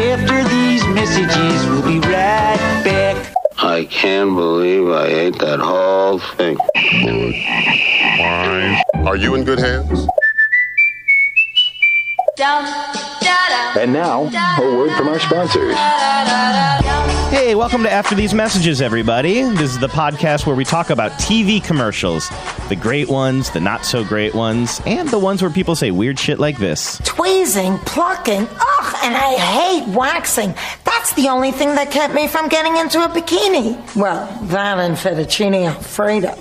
After these messages, we'll be right back. I can't believe I ate that whole thing. Are you in good hands? And now, a word from our sponsors. Hey, welcome to After These Messages, everybody. This is the podcast where we talk about TV commercials the great ones, the not so great ones, and the ones where people say weird shit like this. Tweezing, plucking, ugh, and I hate waxing. That's the only thing that kept me from getting into a bikini. Well, that and fettuccine alfredo.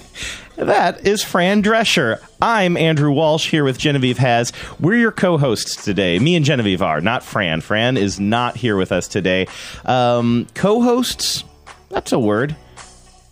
That is Fran Drescher. I'm Andrew Walsh here with Genevieve Has. We're your co-hosts today. Me and Genevieve are, not Fran. Fran is not here with us today. Um, co-hosts, that's a word.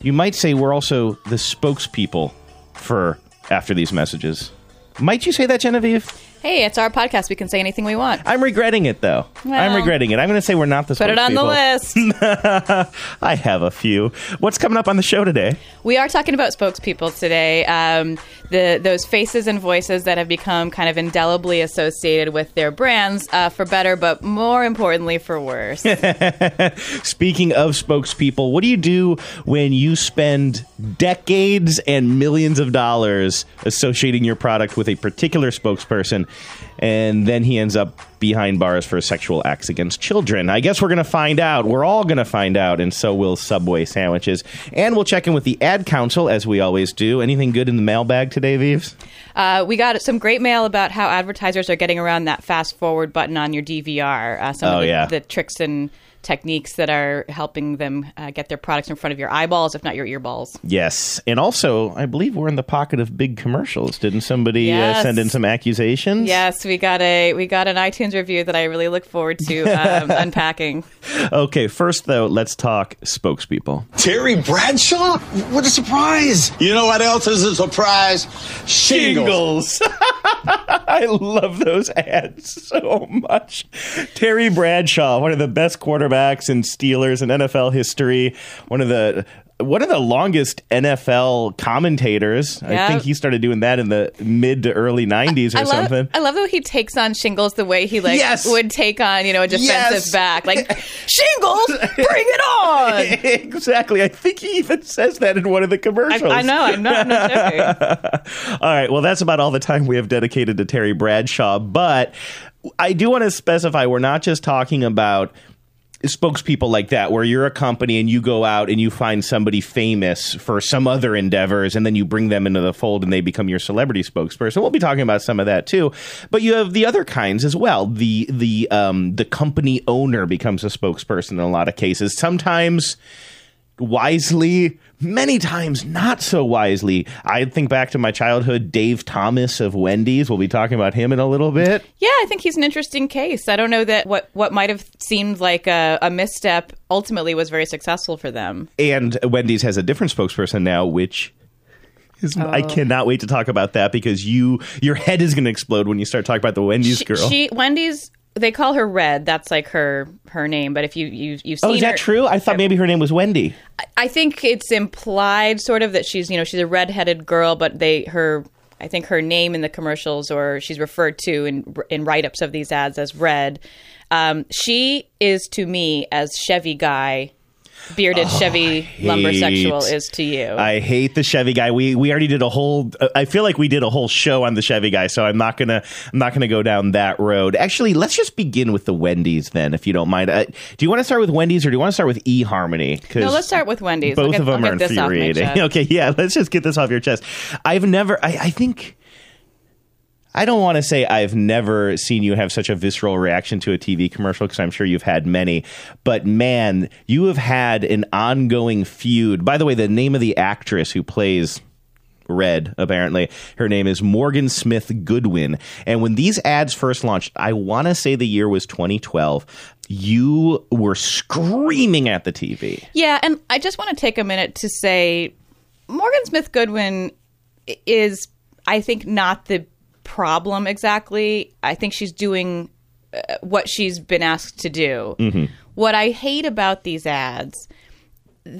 You might say we're also the spokespeople for After These Messages. Might you say that, Genevieve? Hey, it's our podcast. We can say anything we want. I'm regretting it, though. I'm regretting it. I'm going to say we're not the Put it on the list. I have a few. What's coming up on the show today? we are talking about spokespeople today. Um, the those faces and voices that have become kind of indelibly associated with their brands, uh, for better, but more importantly, for worse. Speaking of spokespeople, what do you do when you spend decades and millions of dollars associating your product with a particular spokesperson and then he ends up behind bars for sexual acts against children? I guess we're going to find out. We're all going to find out, and so will Subway sandwiches. And we'll check in with the ad council, as we always do. Anything good in the mailbag today, Vives? Uh, we got some great mail about how advertisers are getting around that fast forward button on your DVR. Uh, some Oh, of the, yeah. the tricks and techniques that are helping them uh, get their products in front of your eyeballs, if not your earballs. Yes. And also, I believe we're in the pocket of big commercials. Didn't somebody uh, send in some accusations? Yes, we got a we got an iTunes review that I really look forward to um, unpacking. Okay, first though, let's talk spokespeople. Terry Bradshaw? What a surprise! You know what else is a surprise? Shingles. I love those ads so much. Terry Bradshaw, one of the best quarterbacks in Steelers and NFL history, one of the one of the longest NFL commentators. I think he started doing that in the mid to early 90s or I love, something. I love that he takes on shingles the way he like Yes. would take on you know a defensive Yes. back, like shingles, bring it on. exactly. I think he even says that in one of the I, commercials. I know, I'm not, I'm not joking. All right. Well, that's about all the time we have dedicated to Terry Bradshaw. But I do want to specify we're not just talking about spokespeople like that where you're a company and you go out and you find somebody famous for some other endeavors and then you bring them into the fold and they become your celebrity spokesperson. We'll be talking about some of that too. But you have the other kinds as well. The the um the company owner becomes a spokesperson in a lot of cases. Sometimes wisely, many times not so wisely. I think back to my childhood, Dave Thomas of Wendy's. We'll be talking about him in a little bit. Yeah, I think he's an interesting case. I don't know that what what might have seemed like a, a misstep ultimately was very successful for them. And Wendy's has a different spokesperson now, which. Is, I oh. cannot wait to talk about that because you your head is going to explode when you start talking about the Wendy's She, girl. she Wendy's. They call her Red. That's like her her name. But if you you you've seen oh, is that her, true? I thought maybe her name was Wendy. I think it's implied sort of that she's you know she's a redheaded girl, but they her I think her name in the commercials or she's referred to in in write ups of these ads as Red. Um, she is to me as Chevy guy, bearded Chevy lumber sexual is to you. Oh, I hate the Chevy guy. We we already did a whole. I feel like we did a whole show on the Chevy guy, so I'm not gonna I'm not gonna go down that road. Actually, let's just begin with the Wendy's then, if you don't mind. Uh, do you want to start with Wendy's or do you want to start with eHarmony? no, let's start with Wendy's. Both get- of them I'll are get this off my infuriating. Okay, yeah, let's just get this off your chest. I've never. I, I think. I don't want to say I've never seen you have such a visceral reaction to a TV commercial because I'm sure you've had many. But man, you have had an ongoing feud. By the way, the name of the actress who plays Red, apparently, her name is Morgan Smith Goodwin. And when these ads first launched, I want to say the year was 2012. You were screaming at the TV. Yeah, and I just want to take a minute to say Morgan Smith Goodwin is, I think, not the problem exactly. I think she's doing uh, what she's been asked to do. What I hate about these ads.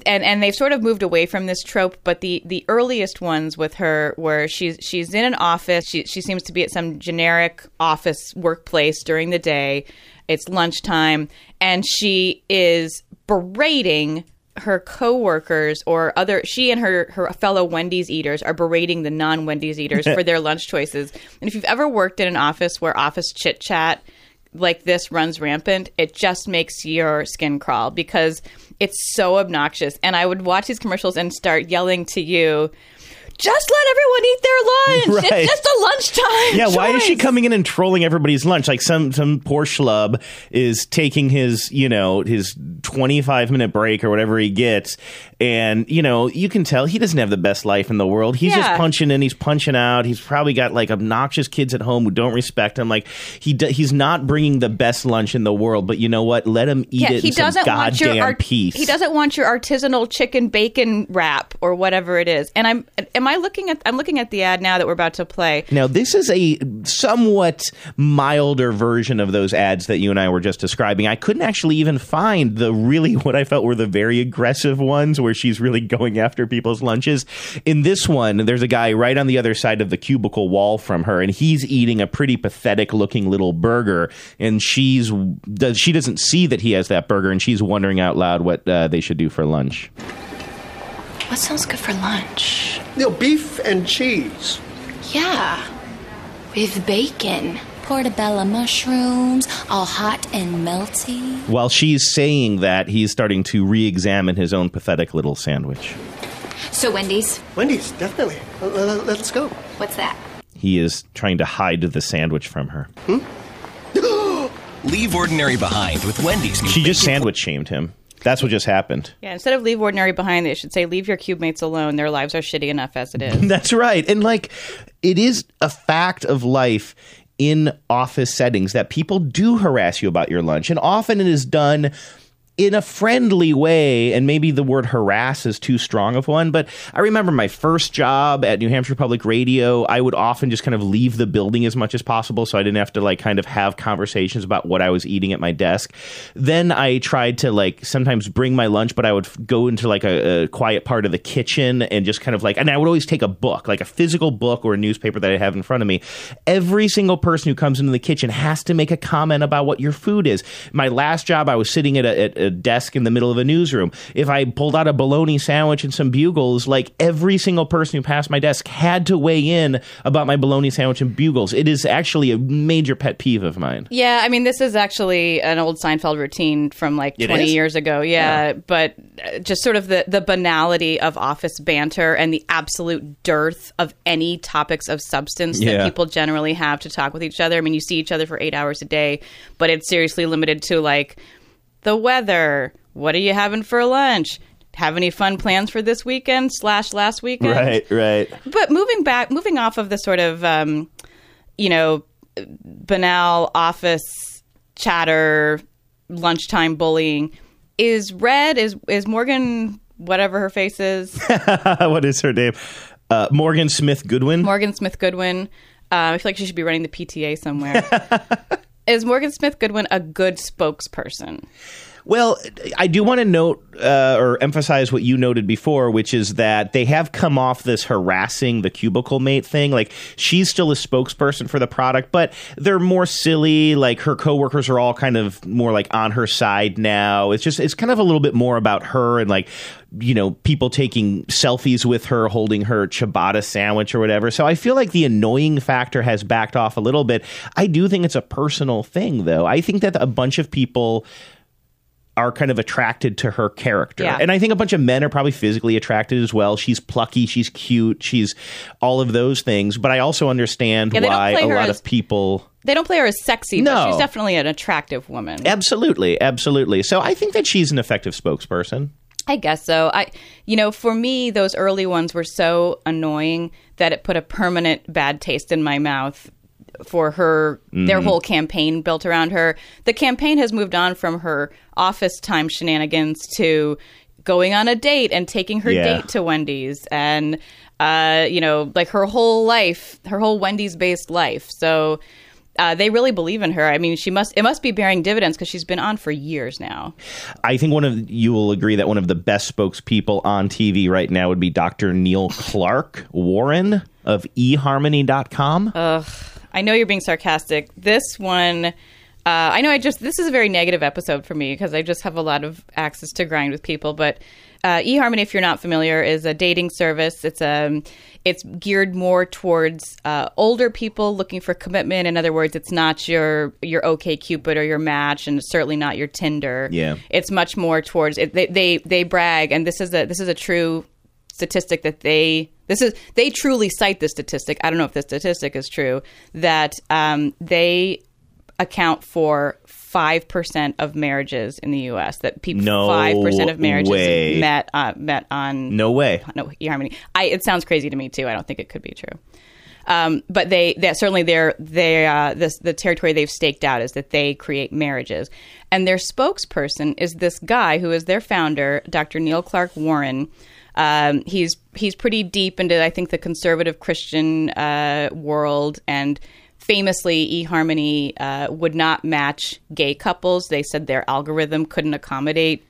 And and they've sort of moved away from this trope, but the, the earliest ones with her where she's she's in an office, she she seems to be at some generic office workplace during the day, It's lunchtime, and she is berating her coworkers or other she and her her fellow Wendy's eaters are berating the non Wendy's eaters for their lunch choices. And if you've ever worked in an office where office chit chat like this runs rampant, it just makes your skin crawl because it's so obnoxious. And I would watch these commercials and start yelling to you, just let everyone eat their lunch. Right. It's just a lunchtime. Yeah, why is she coming in and trolling everybody's lunch? Like some some poor schlub is taking his you know his twenty five minute break or whatever he gets, and you know you can tell he doesn't have the best life in the world. He's just punching in, he's punching out. He's probably got like obnoxious kids at home who don't respect him. Like he do, he's not bringing the best lunch in the world, but you know what? Let him eat Yeah, it he doesn't want goddamn your art- peace. He doesn't want your artisanal chicken bacon wrap or whatever it is. And I'm am I looking at I'm looking at the ad now that we're about to play. Now, this is a somewhat milder version of those ads that you and I were just describing. I couldn't actually even find the really what I felt were the very aggressive ones where she's really going after people's lunches. In this one, there's a guy right on the other side of the cubicle wall from her, and he's eating a pretty pathetic looking little burger, and she's does she doesn't see that he has that burger, and she's wondering out loud what uh, they should do for lunch. What sounds good for lunch? You know, beef and cheese. Yeah, with bacon. Portobello mushrooms, all hot and melty. While she's saying that, he's starting to re-examine his own pathetic little sandwich. So, Wendy's, Wendy's, definitely. Let's go. what's that? He is trying to hide the sandwich from her. Hmm? Leave ordinary behind with Wendy's. new She just sandwich shamed him. That's what just happened. Yeah, instead of leave ordinary behind, they should say leave your cube mates alone. Their lives are shitty enough as it is. That's right. And like, it is a fact of life in office settings that people do harass you about your lunch. And often it is done in a friendly way. And maybe the word harass is too strong of one. But I remember my first job at New Hampshire Public Radio, I would often just kind of leave the building as much as possible so I didn't have to like kind of have conversations about what I was eating at my desk. Then I tried to like sometimes bring my lunch, but I would go into like a, a quiet part of the kitchen and just kind of like, and I would always take a book, like a physical book or a newspaper that I have in front of me. Every single person who comes into the kitchen has to make a comment about what your food is. My last job, I was sitting at a, at a desk in the middle of a newsroom. If I pulled out a bologna sandwich and some bugles, like every single person who passed my desk had to weigh in about my bologna sandwich and bugles. It is actually a major pet peeve of mine. Yeah, I mean, this is actually an old Seinfeld routine from like It 20 is? years ago. Yeah, but uh, just sort of the, the banality of office banter and the absolute dearth of any topics of substance Yeah. that people generally have to talk with each other. I mean, you see each other for eight hours a day, but it's seriously limited to like the weather. What are you having for lunch? Have any fun plans for this weekend slash last weekend? Right, right. But moving back, moving off of the sort of, um, you know, banal office chatter, lunchtime bullying, is Red is is Morgan whatever her face is what is her name? Uh, Morgan Smith Goodwin. Morgan Smith Goodwin. Uh, I feel like she should be running the PTA somewhere. is Morgan Smith Goodwin a good spokesperson? Well, I do want to note uh, or emphasize what you noted before, which is that they have come off this harassing the cubicle mate thing. Like she's still a spokesperson for the product, but they're more silly. Like her coworkers are all kind of more like on her side now. It's just it's kind of a little bit more about her and like you know people taking selfies with her holding her ciabatta sandwich or whatever. So I feel like the annoying factor has backed off a little bit. I do think it's a personal thing though. I think that a bunch of people are kind of attracted to her character. Yeah. And I think a bunch of men are probably physically attracted as well. She's plucky, she's cute, she's all of those things. But I also understand Yeah, why a lot as- of people. They don't play her as sexy, No. but she's definitely an attractive woman. Absolutely, absolutely. So I think that she's an effective spokesperson. I guess so. I, you know, for me, those early ones were so annoying that it put a permanent bad taste in my mouth for her. Their whole campaign built around her. The campaign has moved on from her office time shenanigans to going on a date and taking her Yeah. date to Wendy's and, uh, you know, like her whole life, her whole Wendy's based life. So. Uh, they really believe in her. I mean, she must. It must be bearing dividends because she's been on for years now. I think one of you will agree that one of the best spokespeople on TV right now would be Dr. Neil Clark Warren of eharmony.com. I know you're being sarcastic. This one, Uh, I know I just this is a very negative episode for me because I just have a lot of axes to grind with people. But uh, eHarmony, if you're not familiar, is a dating service. It's um it's geared more towards uh, older people looking for commitment. In other words, it's not your your OK Cupid or your Match, and certainly not your Tinder. Yeah. it's much more towards it, they, they they brag, and this is a this is a true statistic that they this is they truly cite this statistic. I don't know if this statistic is true that um, they account for five percent of marriages in the U.S. That people No five percent of marriages way. met uh, met on No way. no eHarmony. I it sounds crazy to me too. I don't think it could be true. Um, but they that certainly their they uh, this the territory they've staked out is that they create marriages, and their spokesperson is this guy who is their founder, Dr. Neil Clark Warren. Um, he's he's pretty deep into I think the conservative Christian uh, world and. Famously, eHarmony uh, would not match gay couples. They said their algorithm couldn't accommodate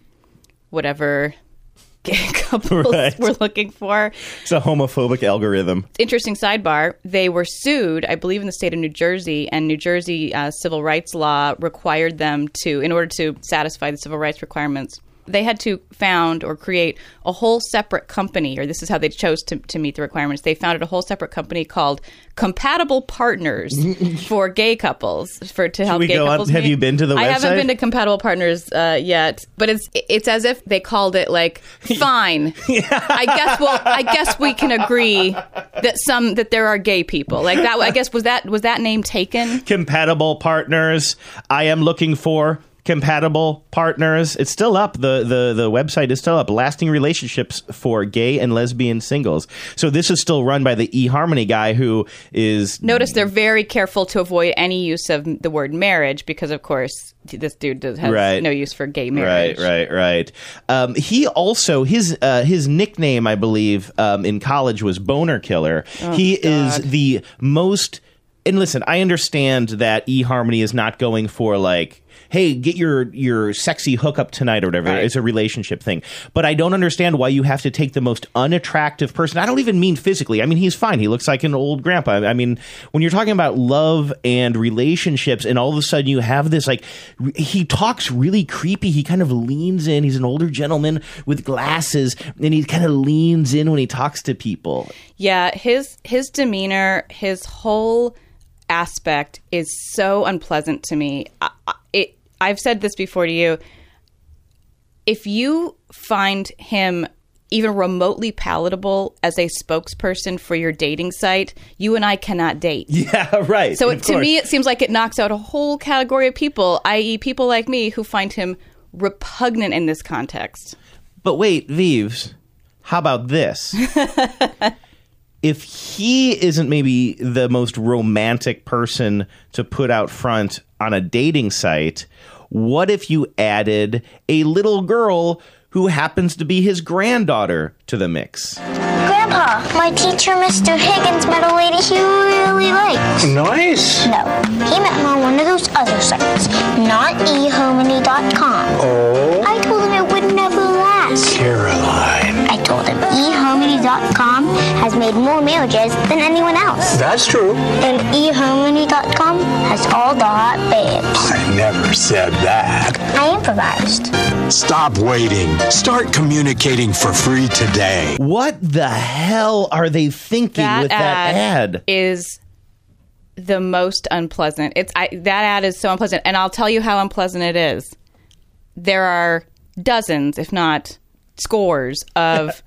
whatever gay couples Right. were looking for It's a homophobic algorithm. interesting sidebar they were sued i believe in the state of new jersey and new jersey uh, civil rights law required them to in order to satisfy the civil rights requirements they had to found or create a whole separate company or this is how they chose to, to meet the requirements. They founded a whole separate company called compatible partners for gay couples for to help we gay go on- couples have meet. you been to the i haven't been to compatible partners uh, yet but it's it's as if they called it like fine. I guess well i guess we can agree that some that there are gay people. Like that i guess was that was that name taken? Compatible partners. I am looking for compatible partners. It's still up. The, the the website is still up. Lasting relationships for gay and lesbian singles. So this is still run by the eHarmony guy who is notice they're very careful to avoid any use of the word marriage because of course this dude does, has Right. no use for gay marriage Right, right, right. Um, he also his uh, his nickname, I believe, um, in college was Boner Killer. Oh, he is the most. And listen, I understand that eHarmony is not going for like. Hey, get your your sexy hookup tonight or whatever. Right. It's a relationship thing. But I don't understand why you have to take the most unattractive person. I don't even mean physically. I mean, he's fine. He looks like an old grandpa. I mean, when you're talking about love and relationships and all of a sudden you have this like r- he talks really creepy. He kind of leans in. He's an older gentleman with glasses and he kind of leans in when he talks to people. Yeah, his his demeanor, his whole aspect is so unpleasant to me. I, I've said this before to you. If you find him even remotely palatable as a spokesperson for your dating site, you and I cannot date. Yeah, right. So it, to me, it seems like it knocks out a whole category of people, i.e., people like me who find him repugnant in this context. But wait, Vives, how about this? if he isn't maybe the most romantic person to put out front on a dating site, what if you added a little girl who happens to be his granddaughter to the mix? Grandpa, my teacher, Mr. Higgins, met a lady he really likes. Nice. No, he met her on one of those other sites, not eharmony.com. Oh, has made more marriages than anyone else. That's true. And eharmony.com has all the hot babes. I never said that. I improvised. Stop waiting. Start communicating for free today. What the hell are they thinking That with that ad ad? is the most unpleasant. It's I, that ad is so unpleasant, and I'll tell you how unpleasant it is. There are dozens, if not scores, of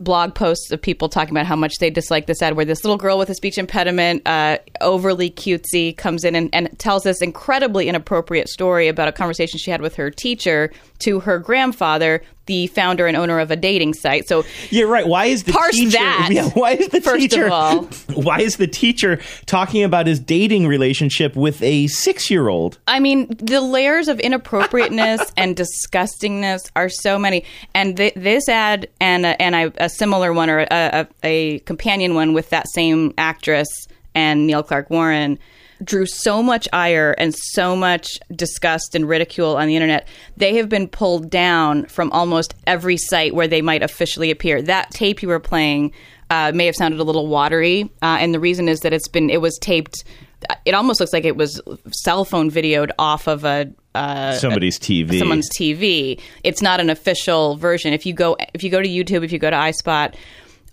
blog posts of people talking about how much they dislike this ad. Where this little girl with a speech impediment, uh, overly cutesy, comes in and, and tells this incredibly inappropriate story about a conversation she had with her teacher to her grandfather, the founder and owner of a dating site. So You're right. Why is the Parse teacher? that, Yeah, why is the first of teacher? all. Why is the teacher talking about his dating relationship with a six-year-old? I mean, the layers of inappropriateness and disgustingness are so many. And th- this ad and a, and I, a similar one or a, a, a companion one with that same actress and Neil Clark Warren drew so much ire and so much disgust and ridicule on the internet. They have been pulled down from almost every site where they might officially appear. That tape you were playing uh, may have sounded a little watery, uh, and the reason is that it's been it was taped it almost looks like it was cell phone videoed off of a uh, Somebody's TV. someone's TV. It's not an official version. If you go if you go to YouTube, if you go to iSpot,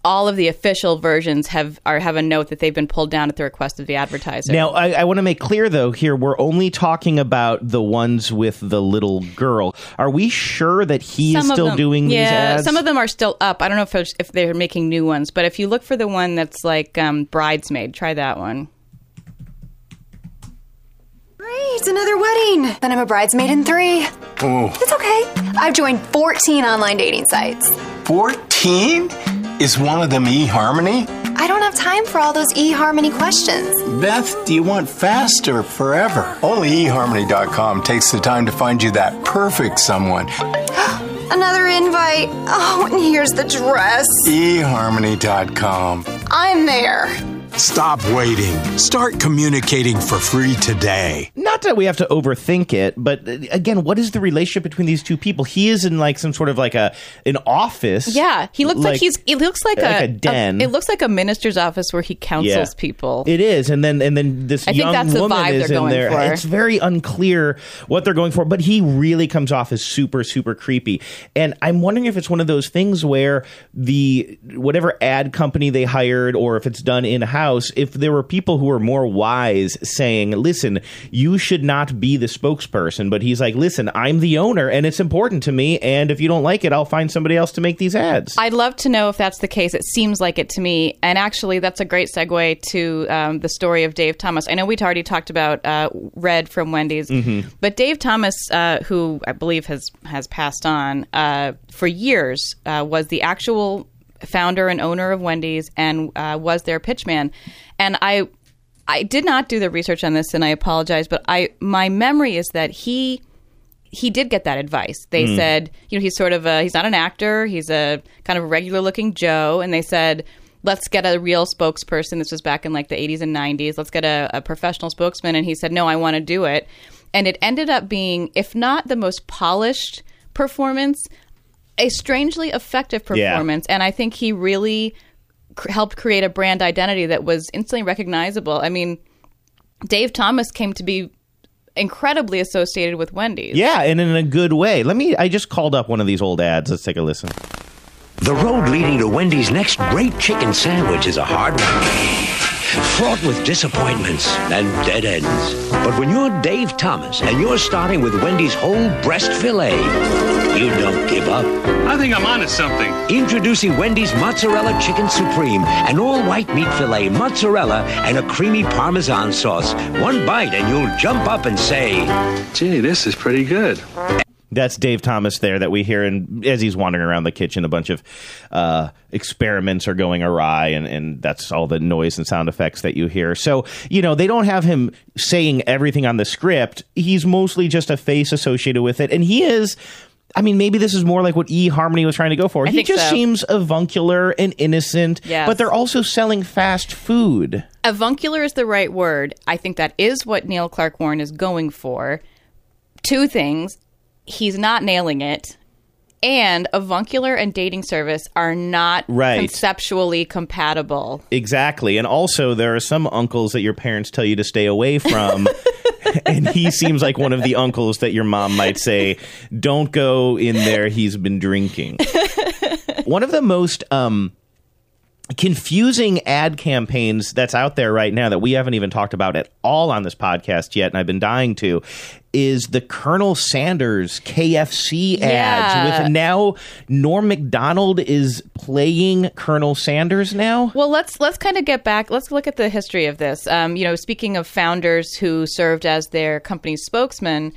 all of the official versions have are have a note that they've been pulled down at the request of the advertiser. Now, I, I want to make clear, though, here we're only talking about the ones with the little girl. Are we sure that he is Some of still them- doing yeah, these ads? some of them are still up. I don't know if it's- if they're making new ones, but if you look for the one that's like um, bridesmaid, try that one. Great, another wedding. Then I'm a bridesmaid in three. Oh, It's okay. I've joined 14 online dating sites. 14? Is one of them eHarmony? I don't have time for all those eHarmony questions. Beth, do you want fast or forever? Only eHarmony.com takes the time to find you that perfect someone. Another invite. Oh, and here's the dress. eHarmony.com. I'm there. Stop waiting. Start communicating for free today. Not that we have to overthink it, but uh, again, what is the relationship between these two people? He is in like some sort of like a an office. Yeah, he looks like, he's. It looks like, like a, a den. it looks like a minister's office where he counsels Yeah. people. It is, and then and then this I think young that's the woman vibe is they're in going there. for. It's very unclear what they're going for, but he really comes off as super super creepy. And I'm wondering if it's one of those things where the whatever ad company they hired, or if it's done in house, if there were people who were more wise saying, "Listen, you should not be the spokesperson," but he's like, "Listen, I'm the owner, and it's important to me, and if you don't like it, I'll find somebody else to make these ads." I'd love to know if that's the case. It seems like it to me. And actually, that's a great segue to um, the story of Dave Thomas. I know we'd already talked about uh, Red from Wendy's, Mm-hmm. but Dave Thomas, uh, who I believe has has passed on uh, for years, uh, was the actual founder and owner of Wendy's and uh, was their pitchman. And I I did not do the research on this, and I apologize, but I my memory is that he he did get that advice. They Hmm. said, you know, he's sort of a he's not an actor, he's a kind of a regular looking Joe, and they said, let's get a real spokesperson. This was back in like the 80s and 90s. Let's get a, a professional spokesman, and he said, no, I want to do it. And it ended up being, if not the most polished performance, a strangely effective Yeah. performance. And I think he really cr- helped create a brand identity that was instantly recognizable. I mean, Dave Thomas came to be incredibly associated with Wendy's. yeah, and in a good way. Let me. I just called up one of these old ads. Let's take a listen. The road leading to Wendy's next great chicken sandwich is a hard one. Fraught with disappointments and dead ends. But when you're Dave Thomas and you're starting with Wendy's whole breast filet, you don't give up. I think I'm onto something. Introducing Wendy's Mozzarella Chicken Supreme, an all white meat filet, mozzarella, and a creamy Parmesan sauce. One bite and you'll jump up and say, Gee, this is pretty good. That's Dave Thomas there that we hear, and as he's wandering around the kitchen, a bunch of uh, experiments are going awry, and, and that's all the noise and sound effects that you hear. So, you know, they don't have him saying everything on the script. He's mostly just a face associated with it, and he is. I mean, maybe this is more like what eHarmony was trying to go for. I he just so. seems avuncular and innocent, Yes. but they're also selling fast food. Avuncular is the right word. I think that is what Neil Clark Warren is going for. Two things. He's not nailing it. And avuncular and dating service are not Right. conceptually compatible. Exactly. And also, there are some uncles that your parents tell you to stay away from. and he seems like one of the uncles that your mom might say, don't go in there. He's been drinking. one of the most um, confusing ad campaigns that's out there right now that we haven't even talked about at all on this podcast yet, and I've been dying to, is the Colonel Sanders KFC Yeah. ads with now Norm Macdonald is playing Colonel Sanders now. Well, let's let's kind of get back. Let's look at the history of this. Um, you know, speaking of founders who served as their company's spokesman,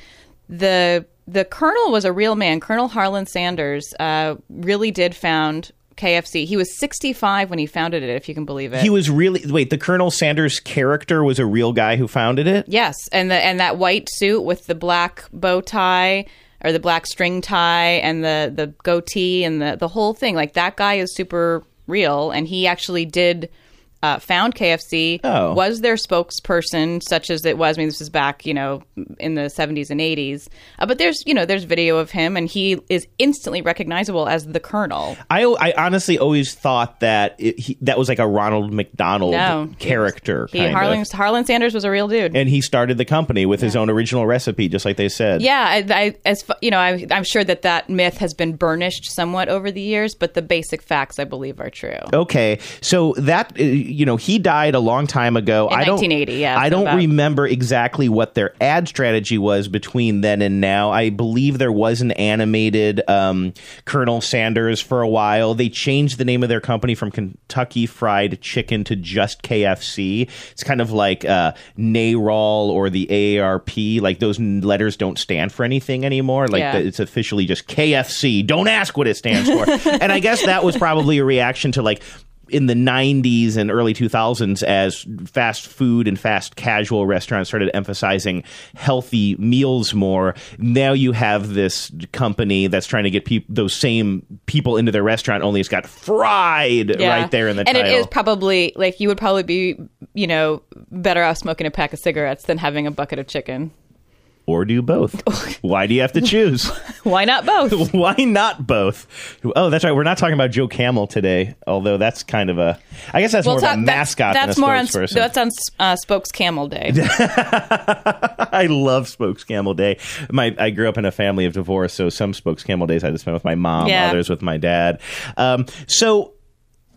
the the colonel was a real man. Colonel Harlan Sanders uh, really did found KFC. He was 65 when he founded it, if you can believe it. He was really wait. The Colonel Sanders character was a real guy who founded it. Yes, and the and that white suit with the black bow tie or the black string tie and the the goatee and the the whole thing. Like that guy is super real, and he actually did uh, found KFC, Oh. was their spokesperson, such as it was. I mean, this is back, you know, in the 70s and 80s. Uh, but there's, you know, there's video of him, and he is instantly recognizable as the Colonel. I, I honestly always thought that it, he, that was like a Ronald McDonald No, character. He, kind Harlan. Harlan Sanders was a real dude. And he started the company with his own original recipe, just like they said. Yeah, I, I as you know, I, I'm sure that that myth has been burnished somewhat over the years, but the basic facts, I believe, are true. Okay, so that uh, you know he died a long time ago. In I don't, 1980, yeah, I don't about- remember exactly what their ad strategy was between then and now. I believe there was an animated um, Colonel Sanders for a while. They changed the name of their company from Kentucky Fried Chicken to just KFC. It's kind of like uh, NARAL or the AARP. Like those letters don't stand for anything anymore. Like Yeah. the, it's officially just KFC. Don't ask what it stands for. and I guess that was probably a reaction to like in the 90s and early 2000s as fast food and fast casual restaurants started emphasizing healthy meals more now you have this company that's trying to get peop- those same people into their restaurant only it's got fried Yeah. right there in the title, and title it is probably like you would probably be, you know, better off smoking a pack of cigarettes than having a bucket of chicken. Or do both why do you have to choose Why not both? why not both oh that's right we're not talking about joe camel today although that's kind of a i guess that's more talk- of a mascot that's, that's a more on that's on uh, Spokes Camel Day. I love Spokes Camel Day. My I grew up in a family of divorce, so some Spokes Camel Days I had to spend with my mom, Yeah. others with my dad. Um, so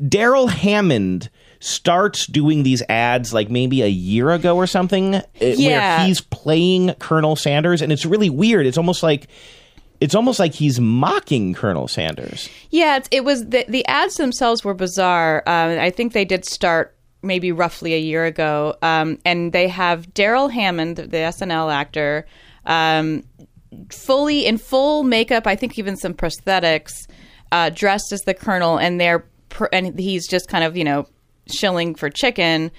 Darrell Hammond starts doing these ads like maybe a year ago or something, uh, Yeah. where he's playing Colonel Sanders, and it's really weird. It's almost like it's almost like he's mocking Colonel Sanders. Yeah, it's, it was the the ads themselves were bizarre. Um, I think they did start maybe roughly a year ago, um, and they have Darrell Hammond, the SNL actor, um, fully in full makeup. I think even some prosthetics, uh, dressed as the Colonel, and they're pr- and he's just kind of you know shilling for chicken.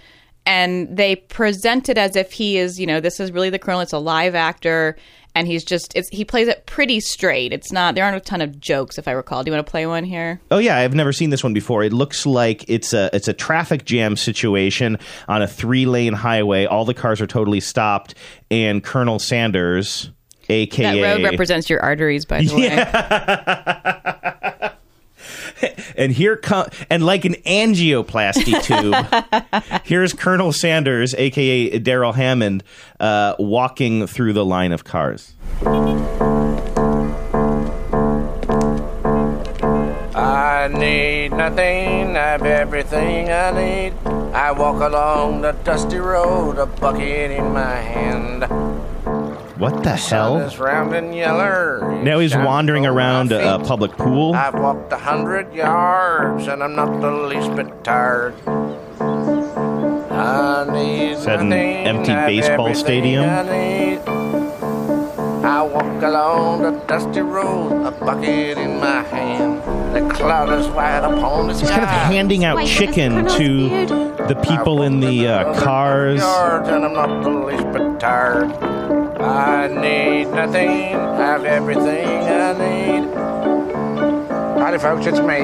And they present it as if he is, you know, this is really the Colonel. It's a live actor, and he's just it's, he plays it pretty straight. It's not there aren't a ton of jokes, if I recall. Do you want to play one here? Oh yeah, I've never seen this one before. It looks like it's a it's a traffic jam situation on a three lane highway. All the cars are totally stopped, and Colonel Sanders, aka That road represents your arteries, by the way. and here come and like an angioplasty tube. here's Colonel Sanders, aka Darrell Hammond, uh, walking through the line of cars. I need nothing, I have everything I need. I walk along the dusty road, a bucket in my hand. What the Sun hell? is round and yeller. Now he's wandering around a, a public pool. I've walked a hundred yards and I'm not the least bit tired. I need Is that an empty baseball stadium? I. I walk along the dusty road, a bucket in my hand. The cloud is white upon the He's kind of handing out chicken to the people in the uh, cars. yards and I'm not the least bit tired. I need nothing, I have everything I need. Howdy, folks, it's me,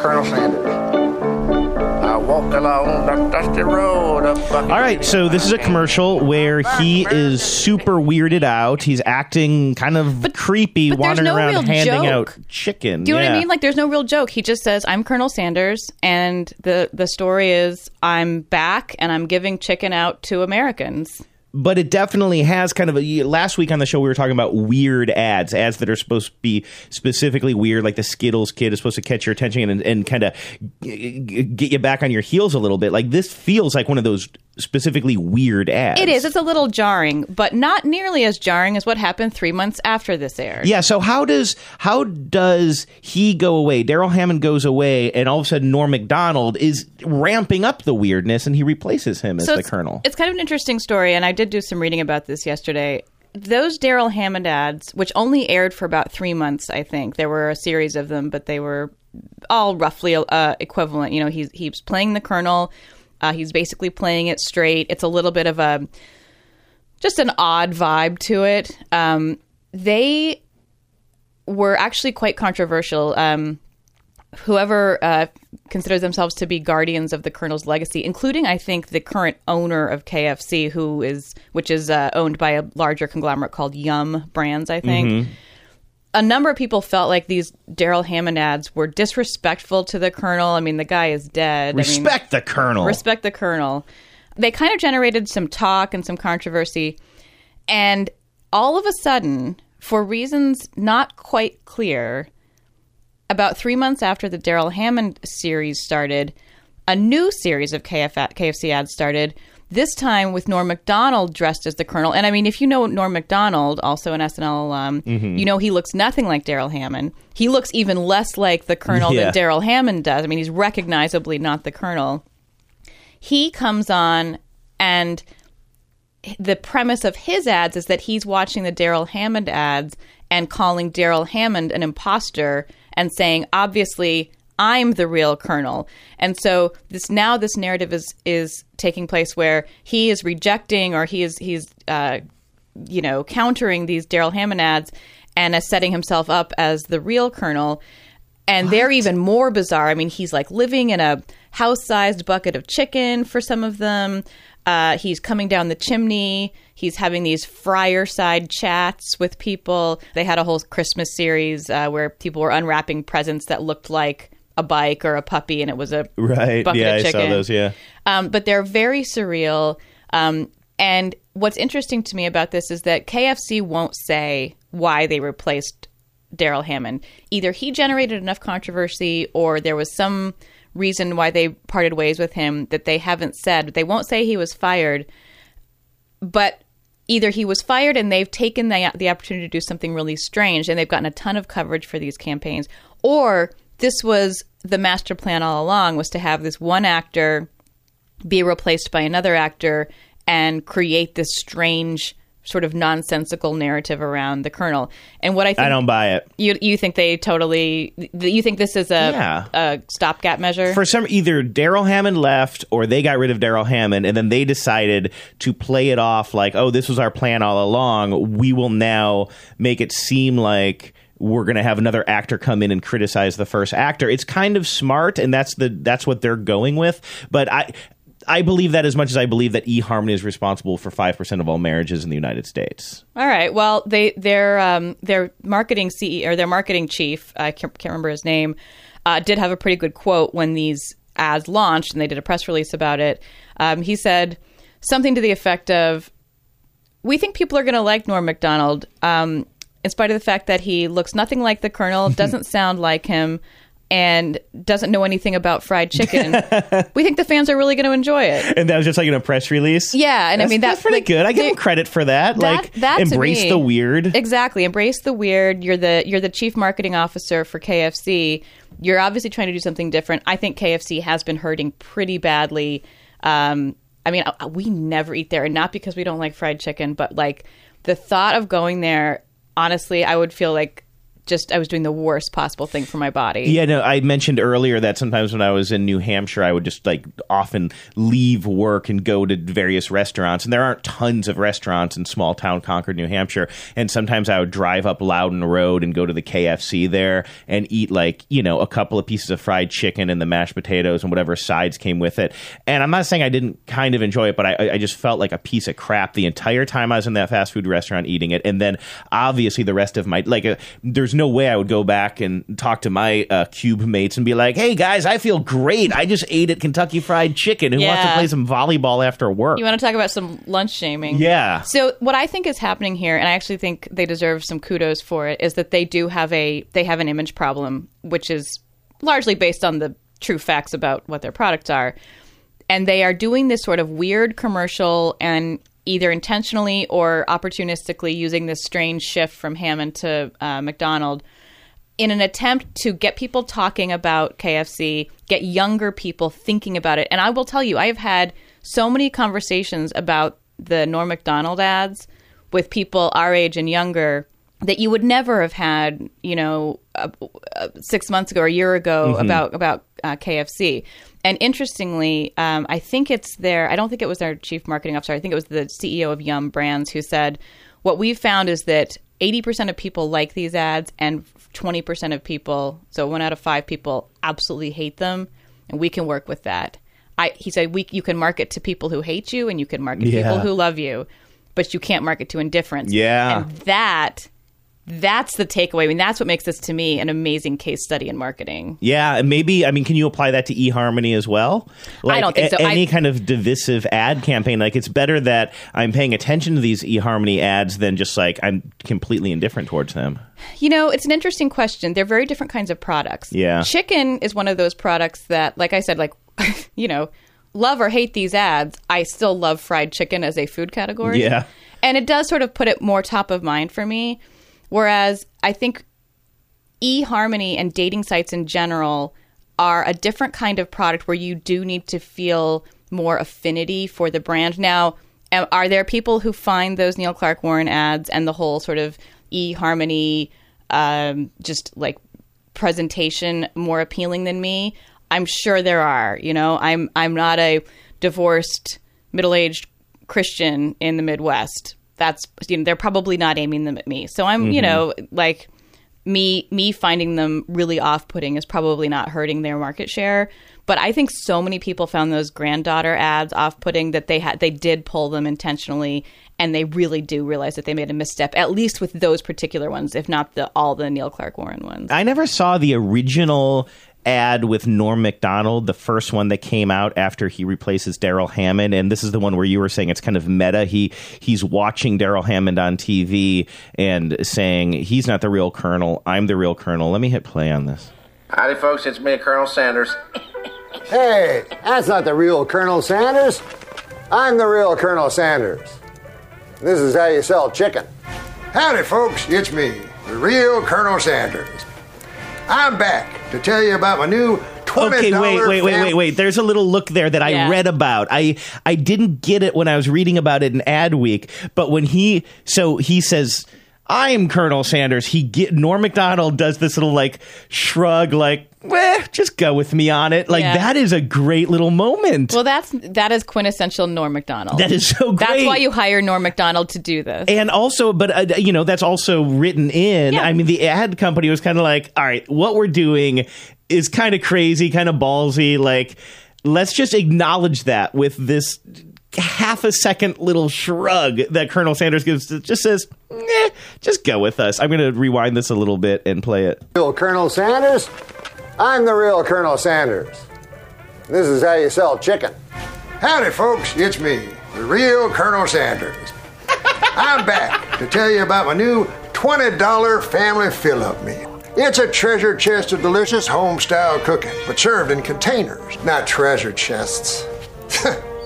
Colonel Sanders. I walk along the dusty road. A bucket All right, so this is a commercial where he is super weirded out. He's acting kind of creepy, but wandering no around real handing joke. out chicken. Do you know what I mean? Like, there's no real joke. He just says, "I'm Colonel Sanders," and the the story is, "I'm back and I'm giving chicken out to Americans." But it definitely has kind of a last week on the show we were talking about weird ads ads that are supposed to be specifically weird like the skittles kid is supposed to catch your attention and, and kind of get you back on your heels a little bit. Like this feels like one of those specifically weird ads It is. It's a little jarring, but not nearly as jarring as what happened three months after this aired. yeah so how does how does he go away darrell hammond goes away and all of a sudden norm macdonald is ramping up the weirdness and he replaces him as the it's, colonel It's kind of an interesting story, and I did do some reading about this yesterday. Those Darrell Hammond ads, which only aired for about three months, I think there were a series of them, but they were all roughly uh, equivalent. You know, he's he's playing the Colonel. Uh, he's basically playing it straight. It's a little bit of a just an odd vibe to it. Um, they were actually quite controversial. Um, whoever uh, considers themselves to be guardians of the Colonel's legacy, including I think the current owner of KFC, who is which is uh, owned by a larger conglomerate called Yum Brands, I think. Mhm. A number of people felt like these Darrell Hammond ads were disrespectful to the Colonel. I mean, the guy is dead. I mean, Respect the Colonel. Respect the Colonel. They kind of generated some talk and some controversy. And all of a sudden, for reasons not quite clear, about three months after the Darrell Hammond series started, a new series of KF- KFC ads started. This time with Norm Macdonald dressed as the Colonel. And I mean, if you know Norm Macdonald, also an SNL alum, Mhm. you know he looks nothing like Darrell Hammond. He looks even less like the Colonel Yeah. than Darrell Hammond does. I mean, he's recognizably not the Colonel. He comes on and the premise of his ads is that he's watching the Darrell Hammond ads and calling Darrell Hammond an imposter and saying, obviously, I'm the real Colonel. And so this now this narrative is is taking place where he is rejecting or he is he's uh, you know countering these Darrell Hammond ads and is setting himself up as the real Colonel. And they're even more bizarre. I mean, he's like living in a house sized bucket of chicken for some of them. Uh, he's coming down the chimney. He's having these fireside chats with people. They had a whole Christmas series uh, where people were unwrapping presents that looked like a bike or a puppy, and it was a Right. bucket Yeah, of I saw those. Yeah. Um, but they're very surreal. Um, and what's interesting to me about this is that KFC won't say why they replaced Darrell Hammond. Either he generated enough controversy or there was some reason why they parted ways with him that they haven't said. They won't say he was fired, but either he was fired and they've taken the, the opportunity to do something really strange and they've gotten a ton of coverage for these campaigns, or this was the master plan all along was to have this one actor be replaced by another actor and create this strange sort of nonsensical narrative around the colonel. And what I think I don't buy it. you you think they totally you think this is a Yeah. a stopgap measure? For some, either Darrell Hammond left or they got rid of Darrell Hammond, and then they decided to play it off like, "Oh, this was our plan all along. We will now make it seem like." We're going to have another actor come in and criticize the first actor. It's kind of smart, and that's the that's what they're going with. But I I believe that as much as I believe that eHarmony is responsible for five percent of all marriages in the United States. All right. Well, they their um, their marketing CEO or their marketing chief, I can't, can't remember his name, uh, did have a pretty good quote when these ads launched, and they did a press release about it. Um, he said something to the effect of, "We think people are going to like Norm Macdonald, um, in spite of the fact that he looks nothing like the Colonel, doesn't sound like him." And doesn't know anything about fried chicken. we think the fans are really going to enjoy it. And that was just like in a press release. Yeah, and I mean that's that- pretty like, good. I give they- him credit for that. That- like that embrace me- the weird. Exactly. Embrace the weird. You're the you're the chief marketing officer for KFC. You're obviously trying to do something different. I think KFC has been hurting pretty badly. Um, I mean, uh, we never eat there, and not because we don't like fried chicken, but like the thought of going there. Honestly, I would feel like just I was doing the worst possible thing for my body. Yeah, no, I mentioned earlier that sometimes when I was in New Hampshire, I would just like often leave work and go to various restaurants. And there aren't tons of restaurants in small town Concord, New Hampshire. And sometimes I would drive up Loudon Road and go to the KFC there and eat like, you know, a couple of pieces of fried chicken and the mashed potatoes and whatever sides came with it. And I'm not saying I didn't kind of enjoy it, but I, I just felt like a piece of crap the entire time I was in that fast food restaurant eating it. And then obviously the rest of my, like, uh, there's no way I would go back and talk to my uh, cube mates and be like, "Hey guys, I feel great. I just ate at Kentucky Fried Chicken. Who wants to play some volleyball after work?" You want to talk about some lunch shaming? Yeah. So what I think is happening here, and I actually think they deserve some kudos for it, is that they do have a they have an image problem, which is largely based on the true facts about what their products are, and they are doing this sort of weird commercial and either intentionally or opportunistically using this strange shift from Hammond to uh, Macdonald in an attempt to get people talking about KFC, get younger people thinking about it. And I will tell you, I have had so many conversations about the Norm MacDonald ads with people our age and younger that you would never have had, you know, uh, uh, six months ago or a year ago Mhm. about about uh, KFC. And interestingly, um, I think it's their. I don't think it was their chief marketing officer. I think it was the CEO of Yum Brands who said, "What we've found is that 80% of people like these ads and 20% of people, so one out of 5 people absolutely hate them and we can work with that. I he said we you can market to people who hate you and you can market to Yeah. people who love you, but you can't market to indifference. Yeah. And that that's the takeaway. I mean, that's what makes this to me an amazing case study in marketing. Yeah, and maybe I mean, can you apply that to eHarmony as well? Like, don't think a- so. I- Any kind of divisive ad campaign, like it's better that I'm paying attention to these eHarmony ads than just like I'm completely indifferent towards them. You know, it's an interesting question. They're very different kinds of products. Yeah. Chicken is one of those products that, like I said, like, you know, love or hate these ads, I still love fried chicken as a food category. Yeah. And it does sort of put it more top of mind for me. Whereas I think eHarmony and dating sites in general are a different kind of product where you do need to feel more affinity for the brand. Now, are there people who find those Neil Clark Warren ads and the whole sort of eHarmony, um, just like presentation more appealing than me? I'm sure there are. You know, I'm I'm not a divorced middle aged Christian in the Midwest. That's you know they're probably not aiming them at me. So I'm you Mhm. know like me me finding them really off putting is probably not hurting their market share. But I think so many people found those granddaughter ads off putting that they had they did pull them intentionally and they really do realize that they made a misstep, at least with those particular ones, if not the all the Neil Clark Warren ones. I never saw the original ad with Norm Macdonald, the first one that came out after he replaces Darrell Hammond, and this is the one where you were saying it's kind of meta. He he's watching Darrell Hammond on TV and saying he's not the real Colonel, I'm the real Colonel. Let me hit play on this. Howdy, folks. It's me, Colonel Sanders. Hey, that's not the real Colonel Sanders. I'm the real Colonel Sanders. This is how you sell chicken. Howdy, folks. It's me, the real Colonel Sanders. I'm back to tell you about my new $20 Okay, wait, wait, wait, wait, wait. There's a little look there that I read about. I I didn't get it when I was reading about it in Ad Week, but when he so he says I'm Colonel Sanders. He get Norm Macdonald does this little like shrug, like, "Well, just go with me on it." Like Yeah. that is a great little moment. Well, that's that is quintessential Norm Macdonald. That is so great. That's why you hire Norm Macdonald to do this. And also, but uh, you know, that's also written in. I mean, the ad company was kind of like, all right, what we're doing is kind of crazy, kind of ballsy. Like, let's just acknowledge that with this half a second little shrug that Colonel Sanders gives. That just says, eh, just go with us. I'm going to rewind this a little bit and play it. Colonel Sanders? I'm the real Colonel Sanders. This is how you sell chicken. Howdy, folks. It's me, the real Colonel Sanders. I'm back to tell you about my new $20 family fill up meal. It's a treasure chest of delicious home style cooking, but served in containers, not treasure chests.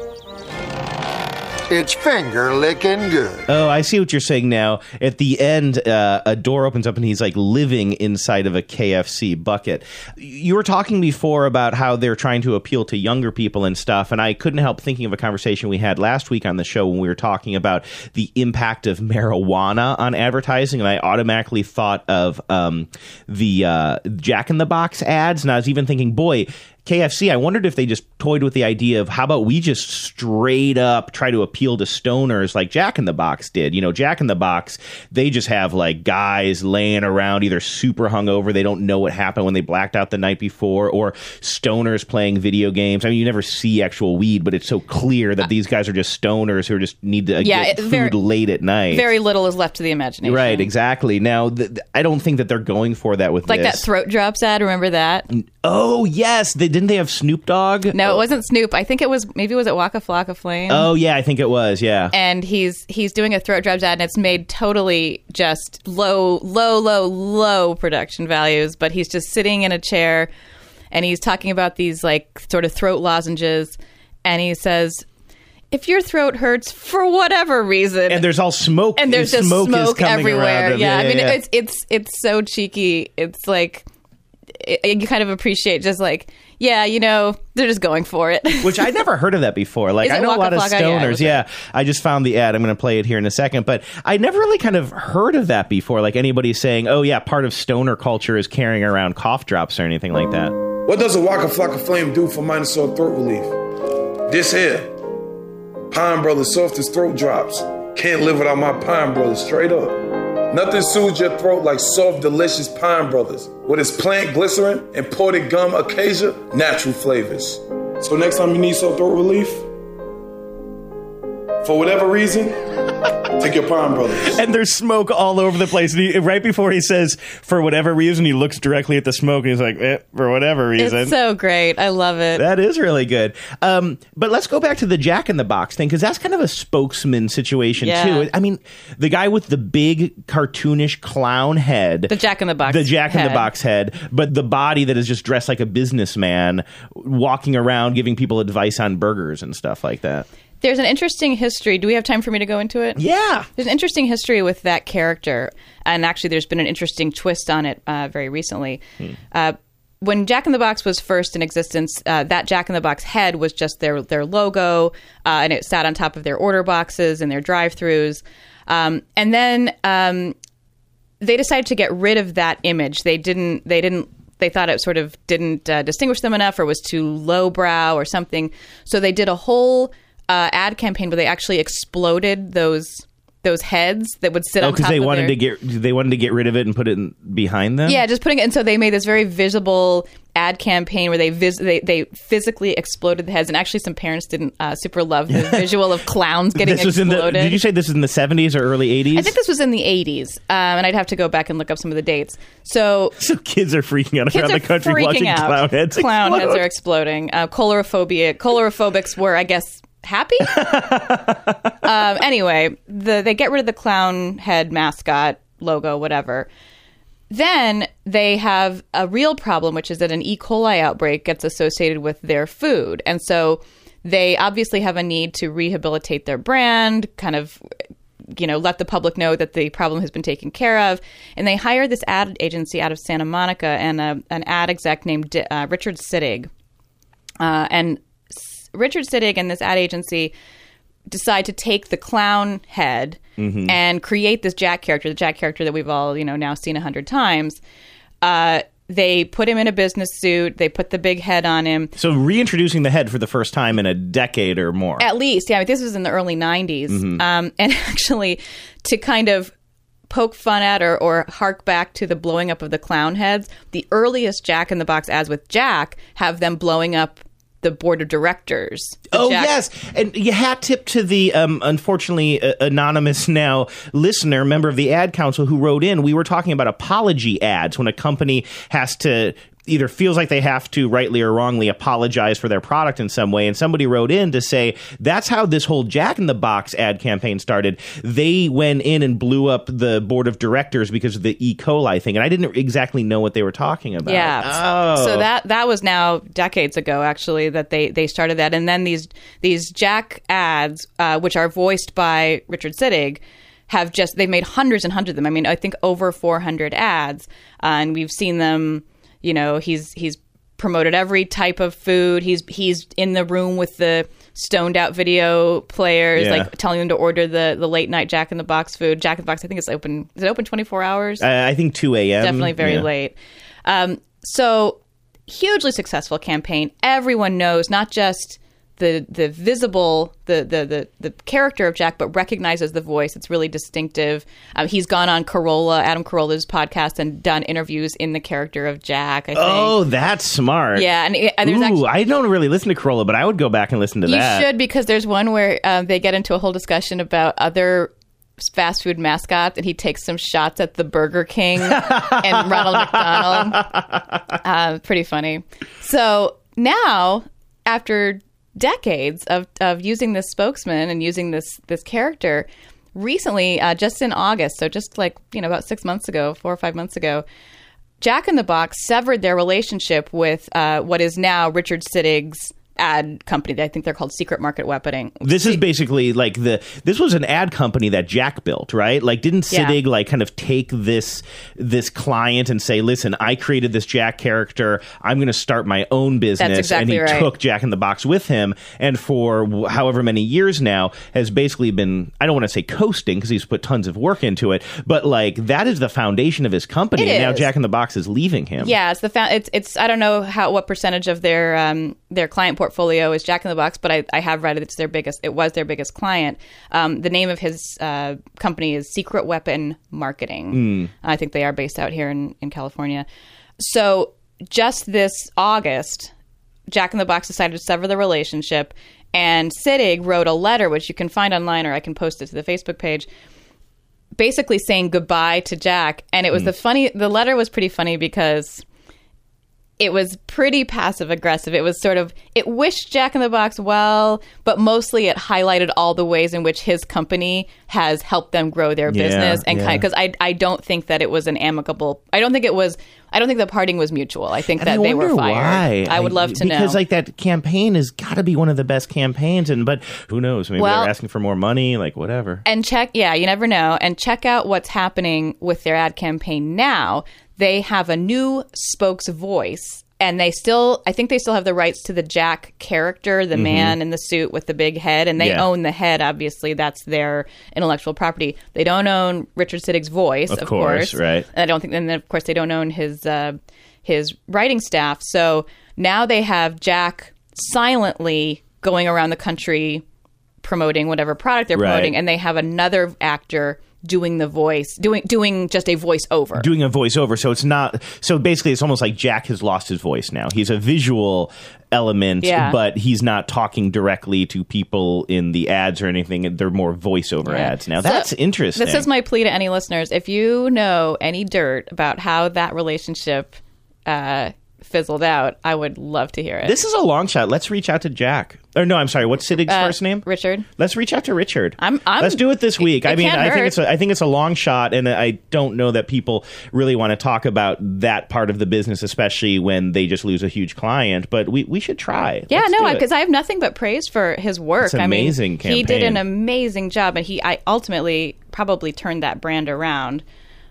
it's finger licking good. Oh, I see what you're saying now. At the end, uh, a door opens up and he's like living inside of a KFC bucket. You were talking before about how they're trying to appeal to younger people and stuff, and I couldn't help thinking of a conversation we had last week on the show when we were talking about the impact of marijuana on advertising, and I automatically thought of um, the uh, Jack in the Box ads, and I was even thinking, boy. KFC, I wondered if they just toyed with the idea of how about we just straight up try to appeal to stoners like Jack in the Box did. You know, Jack in the Box, they just have like guys laying around either super hungover, they don't know what happened when they blacked out the night before, or stoners playing video games. I mean, you never see actual weed, but it's so clear that these guys are just stoners who just need to Yeah, get it- food very- late at night. Very little is left to the imagination. Right, exactly. Now, th- I don't think that they're going for that with Like that throat drops ad. Remember that? oh yes, they didn't they have Snoop Dogg? No, it wasn't Snoop. I think it was maybe it was at Waka Flocka Flame. Oh yeah, I think it was. Yeah. and he's he's doing a throat drops ad and it's made totally just low low low low production values but he's just sitting in a chair and he's talking about these like sort of throat lozenges and he says if your throat hurts for whatever reason and there's all smoke and there's and just smoke, smoke, is coming everywhere him. yeah, i mean yeah. it's it's it's so cheeky it's like it, you kind of appreciate just like yeah you know they're just going for it which I never heard of that before. Like I it know a lot Waka of Flocka? Yeah, stoners. Yeah, I just found the ad. I'm going to play it here in a second, but I never really kind of heard of that before. Like anybody saying, "Oh yeah, part of stoner culture is carrying around cough drops or anything like that." What does a Waka Flocka Flame do for minor sore throat relief? This here. Pine Brothers softest throat drops. Can't live without my Pine Brothers, straight up. Nothing soothes your throat like soft, delicious Pine Brothers. With its plant glycerin, and imported gum acacia, natural flavors. So next time you need sore throat relief, for whatever reason, take your Palm Brothers. and there's smoke all over the place. And he, right before he says, for whatever reason, he looks directly at the smoke and he's like, eh, for whatever reason. It's so great. I love it. That is really good. Um, but let's go back to the Jack in the Box thing because that's kind of a spokesman situation Yeah. too. I mean, the guy with the big cartoonish clown head, The Jack in the Box, the Jack in the Box head, but the body that is just dressed like a businessman, walking around giving people advice on burgers and stuff like that. There's an interesting history. Do we have time for me to go into it? Yeah. There's an interesting history with that character. And actually, there's been an interesting twist on it uh, very recently. Uh, when Jack in the Box was first in existence, uh, that Jack in the Box head was just their their logo, uh, and it sat on top of their order boxes and their drive-throughs. Um, and then um, they decided to get rid of that image. They didn't. They didn't. They thought it sort of didn't uh, distinguish them enough, or was too lowbrow, or something. So they did a whole uh, ad campaign where they actually exploded those those heads that would sit Oh, on because they wanted their- to get they wanted to get rid of it and put it in, behind them. yeah, just putting it. And so they made this very visible ad campaign where they vis- they they physically exploded the heads, and actually some parents didn't uh, super love the visual of clowns getting this was exploded. in the. Did you say this was in the seventies or early eighties? I think this was in the 80s, um, and I'd have to go back and look up some of the dates. So so kids are freaking out around the country watching out. clown heads. Clown explode. heads are exploding. Uh, coulrophobics were, I guess, happy. um, anyway, the, they get rid of the clown head mascot logo, whatever. Then they have a real problem, which is that an E. coli outbreak gets associated with their food. And so they obviously have a need to rehabilitate their brand, kind of, you know, let the public know that the problem has been taken care of. And they hire this ad agency out of Santa Monica and a, an ad exec named uh, Richard Sittig. Uh, and Richard Sittig and this ad agency decide to take the clown head Mhm. and create this Jack character, the Jack character that we've all you know now seen a hundred times. Uh, they put him in a business suit. They put the big head on him. So reintroducing the head for the first time in a decade or more. At least, yeah. This was in the early '90s, Mhm. um, and actually to kind of poke fun at or, or hark back to the blowing up of the clown heads. The earliest Jack in the Box ads with Jack have them blowing up the board of directors. Oh Jack- yes, and you hat tip to the um, unfortunately uh, anonymous now listener, member of the ad council, who wrote in. We were talking about apology ads when a company has to either feels like they have to rightly or wrongly apologize for their product in some way and somebody wrote in to say that's how this whole jack in the box ad campaign started they went in and blew up the board of directors because of the e coli thing and i didn't exactly know what they were talking about Yeah. oh So that that was now decades ago, actually, that they they started that, and then these these Jack ads, uh, which are voiced by Richard Sittig. Have just they've made hundreds and hundreds of them. I mean, I think over 400 ads, uh, and we've seen them. You know, he's he's promoted every type of food. He's he's in the room with the stoned out video players, Yeah. like telling them to order the the late night Jack in the Box food. Jack in the Box, I think it's open. Is it open 24 hours? I, I think 2 a.m definitely very Yeah. late. Um, so hugely successful campaign. Everyone knows not just the the visible the, the the the character of Jack, but recognizes the voice. It's really distinctive. Um, he's gone on Carolla, Adam Carolla's podcast, and done interviews in the character of Jack. I think. Oh, that's smart. Yeah, and, and there's Ooh, actually I don't really listen to Carolla, but I would go back and listen to you that. You should because there's one where um, they get into a whole discussion about other fast food mascots, and he takes some shots at the Burger King and Ronald McDonald. Uh, pretty funny. So now, after decades of, of using this spokesman and using this this character, recently, uh, just in August, so just like you know about six months ago, four or five months ago. Jack in the Box severed their relationship with uh, what is now Richard Sittig's ad company. I think they're called Secret Market Weaponing. This is basically like the this was an ad company that Jack built, right? Like didn't Yeah. Like kind of take this this client and say, "Listen, I created this Jack character. I'm going to start my own business." exactly and he right. took Jack in the Box with him and for however many years now has basically been I don't want to say coasting because he's put tons of work into it, but like that is the foundation of his company. It and now. Jack in the Box is leaving him. Yeah, it's the fa- it's it's I don't know how what percentage of their um, their client portfolio portfolio is Jack in the Box, but I, I have read it. It's their biggest. It was their biggest client. Um, the name of his uh, company is Secret Weapon Marketing. Mm. I think they are based out here in, in California. So just this August, Jack in the Box decided to sever the relationship, and Sittig wrote a letter, which you can find online, or I can post it to the Facebook page, basically saying goodbye to Jack. And it was Hmm. the funny. The letter was pretty funny because it was pretty passive aggressive. It was sort of it wished Jack in the Box well, but mostly it highlighted all the ways in which his company has helped them grow their Yeah, business and yeah. kind because I I don't think that it was an amicable. I don't think it was. I don't think the parting was mutual. I think And that I they were fired. Why. I would love to know because like that campaign has got to be one of the best campaigns, and but who knows? Maybe Well- they're asking for more money, like whatever. and check yeah you never know and check out what's happening with their ad campaign now they have a new spokes voice and they still i think they still have the rights to the jack character the Mhm. man in the suit with the big head and they Yeah. own the head obviously that's their intellectual property they don't own richard sittig's voice Of of, course, right. and i don't think and then of course they don't own his uh, his writing staff so now they have jack silently going around the country promoting whatever product they're Right. promoting and they have another actor doing the voice doing doing just a voiceover Doing a voiceover, so it's not. So basically, it's almost like Jack has lost his voice now. He's a visual element, Yeah. but he's not talking directly to people in the ads or anything. They're more voiceover Yeah. ads now. So, That's interesting. this is my plea to any listeners if you know any dirt about how that relationship uh, fizzled out i would love to hear it This is a long shot. Let's reach out to Jack. Or no, I'm sorry. What's Sittig's Uh, first name? Richard. Let's reach out to Richard. I'm. I'm Let's do it this week. I it mean, can't I think hurt. it's a, I think it's a long shot, and I don't know that people really want to talk about that part of the business, especially when they just lose a huge client. But we, we should try. Yeah, Let's no, do it. because I have nothing but praise for his work. It's an I mean, amazing he did an amazing job, and he I ultimately probably turned that brand around.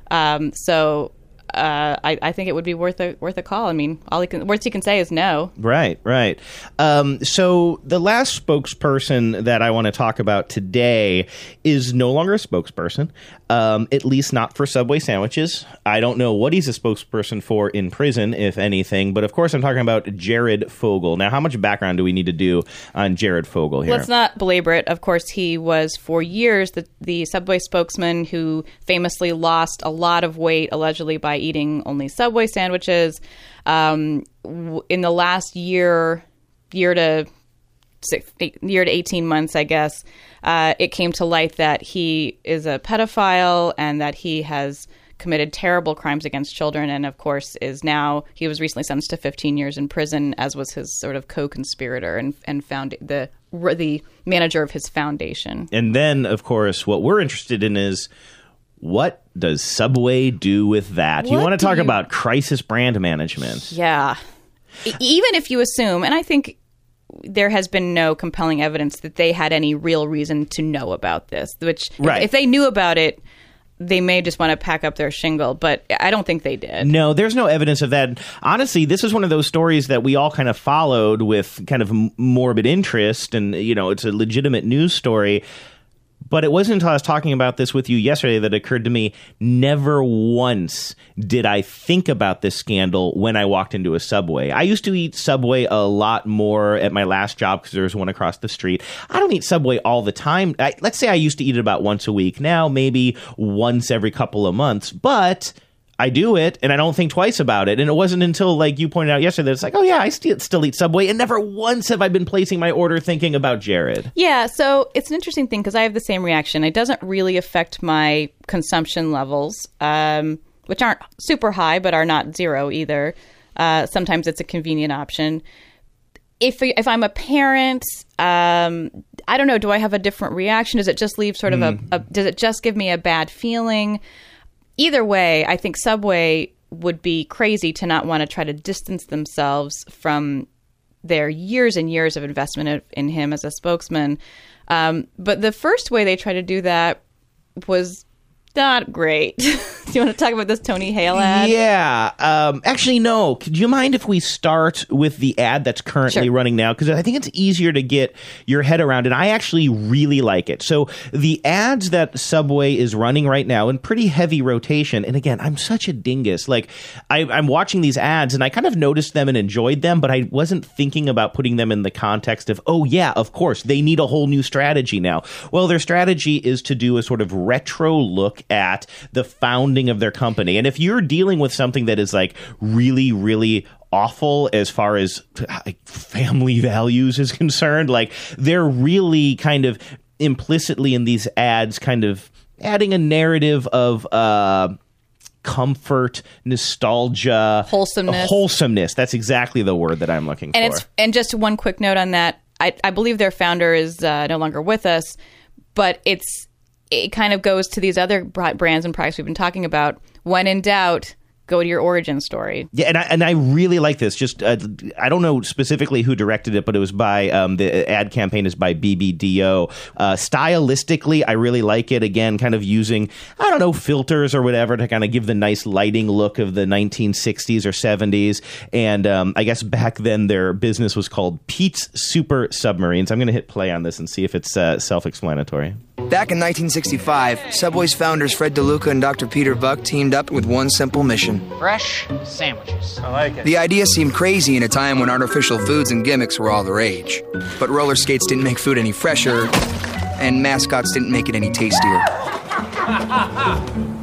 Um, so uh, I, I think it would be worth a worth a call. I mean, all he can worst he can say is no. Right, right. Um, so the last spokesperson that I want to talk about today is no longer a spokesperson, um, at least not for Subway sandwiches. I don't know what he's a spokesperson for in prison, if anything, but of course I'm talking about Jared Fogle. Now, how much background do we need to do on Jared Fogle here? Let's not belabor it. Of course, he was for years the, the Subway spokesman who famously lost a lot of weight, allegedly by eating only Subway sandwiches. Um, in the last year, year to six, eight, year to 18 months, I guess, uh, it came to light that he is a pedophile and that he has committed terrible crimes against children and of course is now he was recently sentenced to 15 years in prison as was his sort of co-conspirator and and found the the manager of his foundation And then, of course, what we're interested in is what does Subway do with that? you want to talk you- about crisis brand management. Yeah. Even if you assume, and I think there has been no compelling evidence that they had any real reason to know about this, which if- Right. if, they knew about it, they may just want to pack up their shingle, but I don't think they did. No, there's no evidence of that. Honestly, this is one of those stories that we all kind of followed with kind of morbid interest, and you know, it's a legitimate news story. But it wasn't until I was talking about this with you yesterday that it occurred to me never once did I think about this scandal when I walked into a Subway. I used to eat Subway a lot more at my last job because there was one across the street. I don't eat Subway all the time. I, let's say I used to eat it about once a week. Now, maybe once every couple of months. But I do it and I don't think twice about it. And it wasn't until like you pointed out yesterday that it's like, oh yeah, I still still eat Subway, and never once have I been placing my order thinking about Jared. Yeah, so it's an interesting thing because I have the same reaction. It doesn't really affect my consumption levels, um, which aren't super high, but are not zero either. Uh, sometimes it's a convenient option. If if I'm a parent, um, I don't know. Do I have a different reaction? Does it just leave sort of Mm. a, a? Does it just give me a bad feeling? Either way, I think Subway would be crazy to not want to try to distance themselves from their years and years of investment in- him as a spokesman. Um, but the first way they tried to do that was not great. Do you want to talk about this Tony Hale ad? Yeah. Um, actually, no. Could you mind if we start with the ad that's currently Sure. running now? Because I think it's easier to get your head around, and I actually really like it. So the ads that Subway is running right now in pretty heavy rotation, and again, I'm such a dingus. Like I, I'm watching these ads, and I kind of noticed them and enjoyed them, but I wasn't thinking about putting them in the context of, oh yeah, of course, they need a whole new strategy now. Well, their strategy is to do a sort of retro look at the founding of their company. And if you're dealing with something that is like really, really awful as far as like, family values is concerned, like they're really kind of implicitly in these ads kind of adding a narrative of uh comfort, nostalgia, Wholesomeness. Wholesomeness. That's exactly the word that I'm looking and for. it's and just one quick note on that. I, I believe their founder is uh, no longer with us, but it's it kind of goes to these other brands and products we've been talking about. When in doubt, go to your origin story. Yeah, and I, and I really like this. Just uh, I don't know specifically who directed it, but it was by um, the ad campaign is by BBDO. Uh, stylistically, I really like it. Again, kind of using I don't know filters or whatever to kind of give the nice lighting look of the 1960s or 70s. And um, I guess back then their business was called Pete's Super Submarines. I'm going to hit play on this and see if it's uh, self-explanatory. Back in 1965, Subway's founders Fred DeLuca and Dr. Peter Buck teamed up with one simple mission. Fresh sandwiches. I like it. The idea seemed crazy in a time when artificial foods and gimmicks were all the rage. But roller skates didn't make food any fresher, and mascots didn't make it any tastier.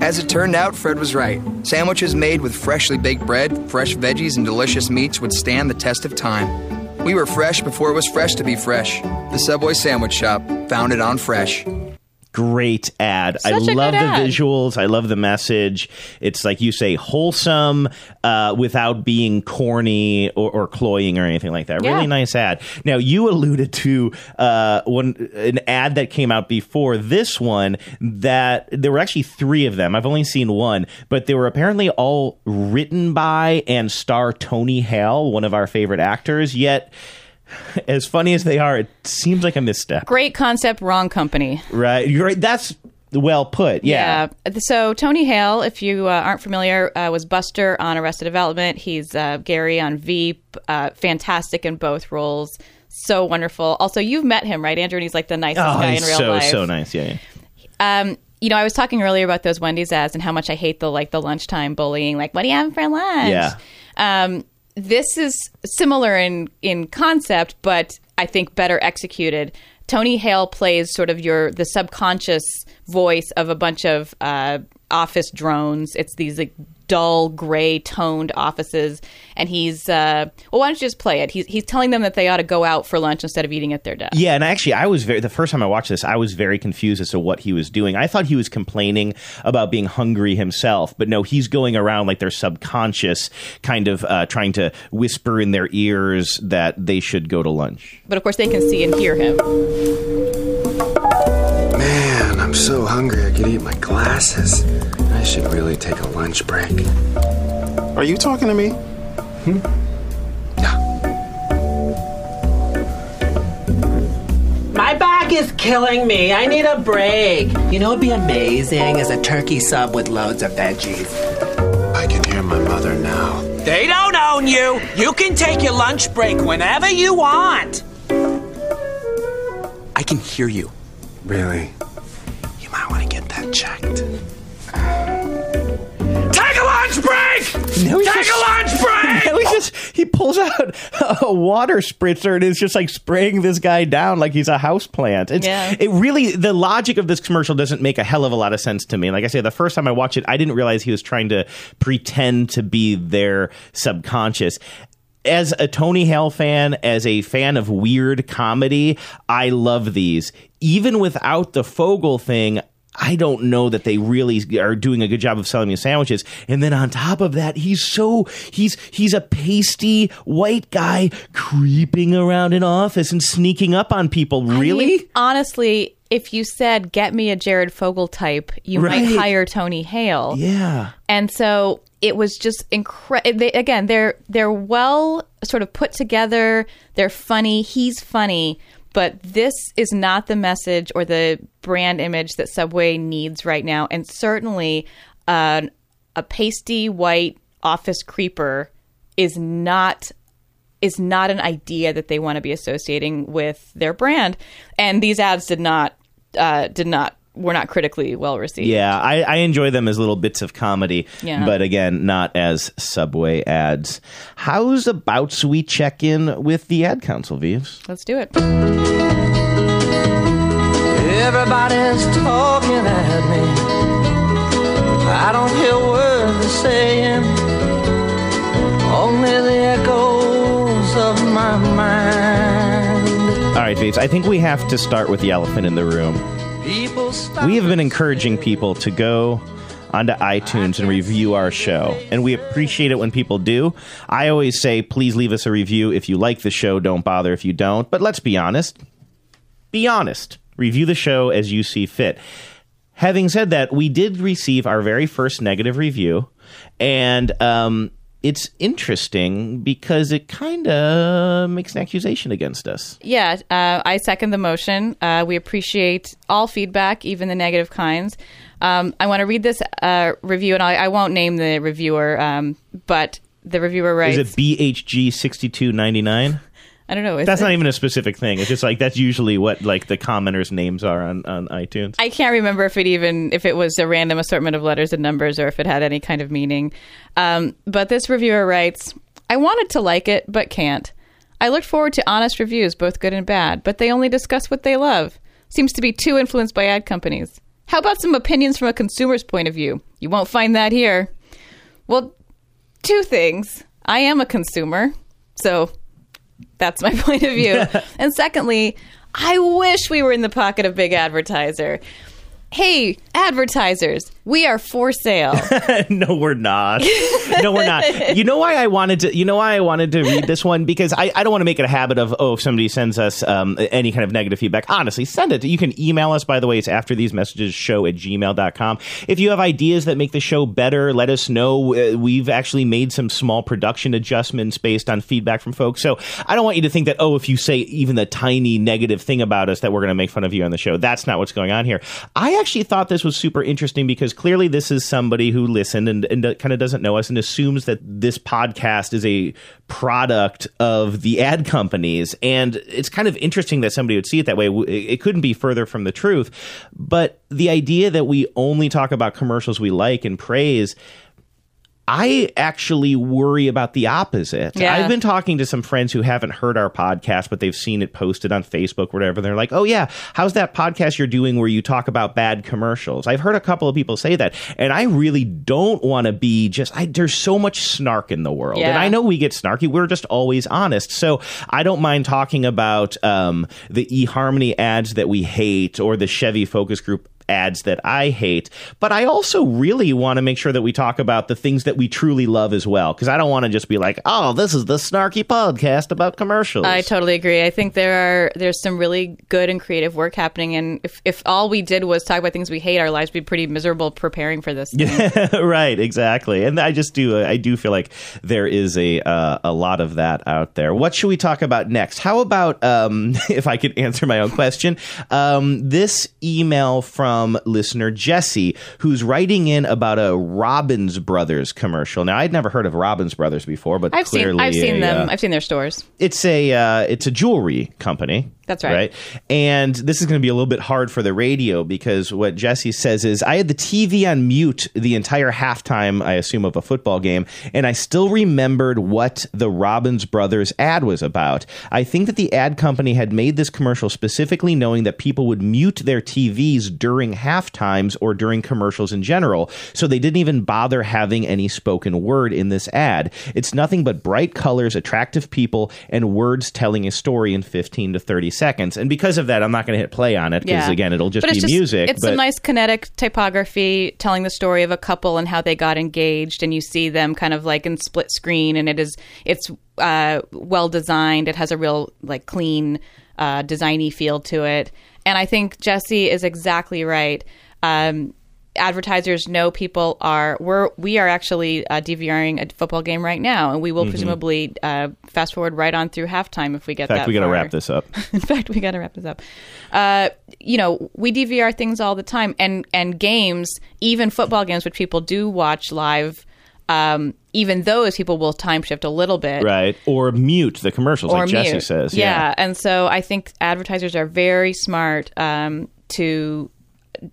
As it turned out, Fred was right. Sandwiches made with freshly baked bread, fresh veggies, and delicious meats would stand the test of time. We were fresh before it was fresh to be fresh. The Subway Sandwich Shop, founded on fresh. Great ad. I Such a love the ad. visuals. I love the message. It's like you say, wholesome uh, without being corny or, or cloying or anything like that. Yeah. Really nice ad. Now you alluded to uh, one an ad that came out before this one that there were actually three of them. I've only seen one, but they were apparently all written by and star Tony Hale, one of our favorite actors. Yet. As funny as they are, it seems like a misstep. Great concept, wrong company. Right. You're right. That's well put. Yeah. Yeah. So Tony Hale, if you uh, aren't familiar, uh, was Buster on Arrested Development. He's uh, Gary on Veep. Uh, fantastic in both roles. So wonderful. Also, you've met him, right, Andrew? And he's like the nicest Oh, guy in real so life. so nice. Yeah. yeah. Um, you know, I was talking earlier about those Wendy's ads and how much I hate the like the lunchtime bullying. Like, what do you have for lunch? Yeah. Um, this is similar in in concept, but I think better executed. Tony Hale plays sort of your the subconscious voice of a bunch of uh, office drones. It's these like dull gray toned offices, and he's uh, well. Why don't you just play it? He's he's telling them that they ought to go out for lunch instead of eating at their desk. Yeah, and actually, I was very the first time I watched this, I was very confused as to what he was doing. I thought he was complaining about being hungry himself, but no, he's going around like their subconscious, kind of uh, trying to whisper in their ears that they should go to lunch. But of course, they can see and hear him. Man, I'm so hungry I could eat my glasses. I should really take a lunch break. Are you talking to me? Hmm? Yeah. My back is killing me. I need a break. You know, it'd be amazing is a turkey sub with loads of veggies. I can hear my mother now. They don't own you. You can take your lunch break whenever you want. I can hear you. Really? You might want to get that checked. Take a lunch break. Now take just- a lunch break. Now he just he pulls out a water spritzer and is just like spraying this guy down like he's a house plant. It's, Yeah. It really the logic of this commercial doesn't make a hell of a lot of sense to me. Like I say, the first time I watched it, I didn't realize he was trying to pretend to be their subconscious. As a Tony Hale fan, as a fan of weird comedy, I love these. Even without the Fogle thing, I don't know that they really are doing a good job of selling me sandwiches. And then on top of that, he's so he's he's a pasty white guy creeping around an office and sneaking up on people. Really? I mean, honestly, if you said "get me a Jared Fogle type," you Right. might hire Tony Hale. yeah. And so it was just incredible. Again, they're they're well sort of put together. They're funny. He's funny. But this is not the message or the brand image that Subway needs right now. And certainly, uh, a pasty white office creeper is not is not an idea that they want to be associating with their brand. And these ads did not uh, did not were not critically well received. Yeah, I, I enjoy them as little bits of comedy, Yeah. but again, not as Subway ads. How's about we check in with the ad council, Vives? Let's do it. Everybody's talking at me. I don't hear words they're saying, only the echoes of my mind. All right, Vives, I think we have to start with the elephant in the room. We have been encouraging people to go onto iTunes and review our show, and we appreciate it when people do. I always say, please leave us a review if you like the show. Don't bother if you don't. But let's be honest. Be honest. Review the show as you see fit. Having said that, we did receive our very first negative review, and um, it's interesting because it kind of makes an accusation against us. Yeah, uh, I second the motion. Uh, we appreciate all feedback, even the negative kinds. Um, I want to read this uh, review, and I, I, won't name the reviewer, um, but the reviewer writes. Is it BHG6299? I don't know. That's not even a specific thing. It's just like that's usually what like the commenters' names are on, on iTunes. I can't remember if it even if it was a random assortment of letters and numbers or if it had any kind of meaning. Um, but this reviewer writes, "I wanted to like it, but can't. I looked forward to honest reviews, both good and bad, but they only discuss what they love. Seems to be too influenced by ad companies. How about some opinions from a consumer's point of view? You won't find that here. Well, two things. I am a consumer, so that's my point of view. and secondly, I wish we were in the pocket of big advertiser. Hey, advertisers, we are for sale. no, we're not. No, we're not. You know why I wanted to? You know why I wanted to read this one because I, I don't want to make it a habit of oh if somebody sends us um, any kind of negative feedback. Honestly, send it. You can email us. By the way, it's after these messages show at gmail.com. If you have ideas that make the show better, let us know. Uh, we've actually made some small production adjustments based on feedback from folks. So I don't want you to think that oh if you say even the tiny negative thing about us that we're going to make fun of you on the show. That's not what's going on here. I actually thought this was super interesting because clearly this is somebody who listened and, and kind of doesn't know us and assumes that this podcast is a product of the ad companies. And it's kind of interesting that somebody would see it that way. It couldn't be further from the truth. But the idea that we only talk about commercials we like and praise. I actually worry about the opposite. Yeah. I've been talking to some friends who haven't heard our podcast, but they've seen it posted on Facebook, whatever. They're like, oh, yeah, how's that podcast you're doing where you talk about bad commercials? I've heard a couple of people say that. And I really don't want to be just, I, there's so much snark in the world. And I know we get snarky. We're just always honest. So I don't mind talking about um, the eHarmony ads that we hate or the Chevy focus group ads that I hate, but I also really want to make sure that we talk about the things that we truly love as well. Because I don't want to just be like, oh, this is the snarky podcast about commercials. I totally agree. I think there are there's some really good and creative work happening, and if if all we did was talk about things we hate, our lives would be pretty miserable preparing for this. Yeah, right, exactly. And I just do, I do feel like there is a uh, a lot of that out there. What should we talk about next? How about, um, if I could answer my own question, um, this email from listener Jesse, who's writing in about a Robbins Brothers commercial. Now, I'd never heard of Robbins Brothers before, but I've clearly seen I've seen a, them. uh, I've seen their stores. it's a uh, it's a jewelry company. That's right. And this is going to be a little bit hard for the radio because what Jesse says is I had the TV on mute the entire halftime, I assume, of a football game, and I still remembered what the Robbins Brothers ad was about. I think that the ad company had made this commercial specifically knowing that people would mute their TVs during half times or during commercials in general, so they didn't even bother having any spoken word in this ad. It's nothing but bright colors, attractive people, and words telling a story in 15 to 30 seconds. And because of that, I'm not going to hit play on it because, Yeah. again, it'll just But be it's music. It's but a nice kinetic typography telling the story of a couple and how they got engaged, and you see them kind of like in split screen, and it is it's uh, well designed. It has a real like clean, uh, designy feel to it, and I think Jesse is exactly right. Um, advertisers know people are we're we are actually uh, DVRing a football game right now, and we will Mhm. presumably uh, fast forward right on through halftime if we get In fact, that. we got to wrap this up. In fact, we got to wrap this up. Uh, you know, we DVR things all the time, and and games, even football games, which people do watch live. Um, even those people will time shift a little bit, Right. Or mute the commercials, like Jesse mute. says. Yeah. and so I think advertisers are very smart um, to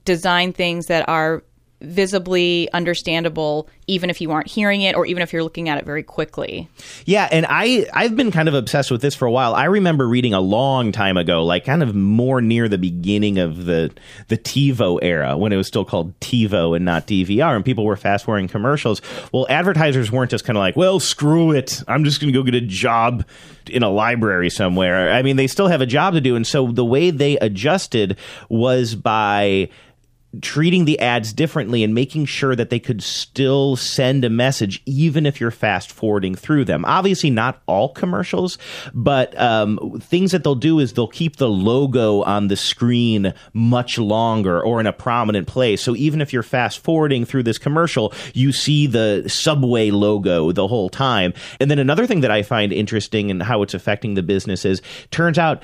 design things that are visibly understandable, even if you aren't hearing it, or even if you're looking at it very quickly. Yeah, and I I've been kind of obsessed with this for a while. I remember reading a long time ago, like kind of more near the beginning of the the TiVo era when it was still called TiVo and not DVR, and people were fast forwarding commercials. Well, advertisers weren't just kind of like, well, screw it, I'm just going to go get a job in a library somewhere. I mean, they still have a job to do, and so the way they adjusted was by treating the ads differently and making sure that they could still send a message even if you're fast forwarding through them. Obviously, not all commercials, but um, things that they'll do is they'll keep the logo on the screen much longer or in a prominent place. So even if you're fast forwarding through this commercial, you see the Subway logo the whole time. And then another thing that I find interesting and how it's affecting the business is turns out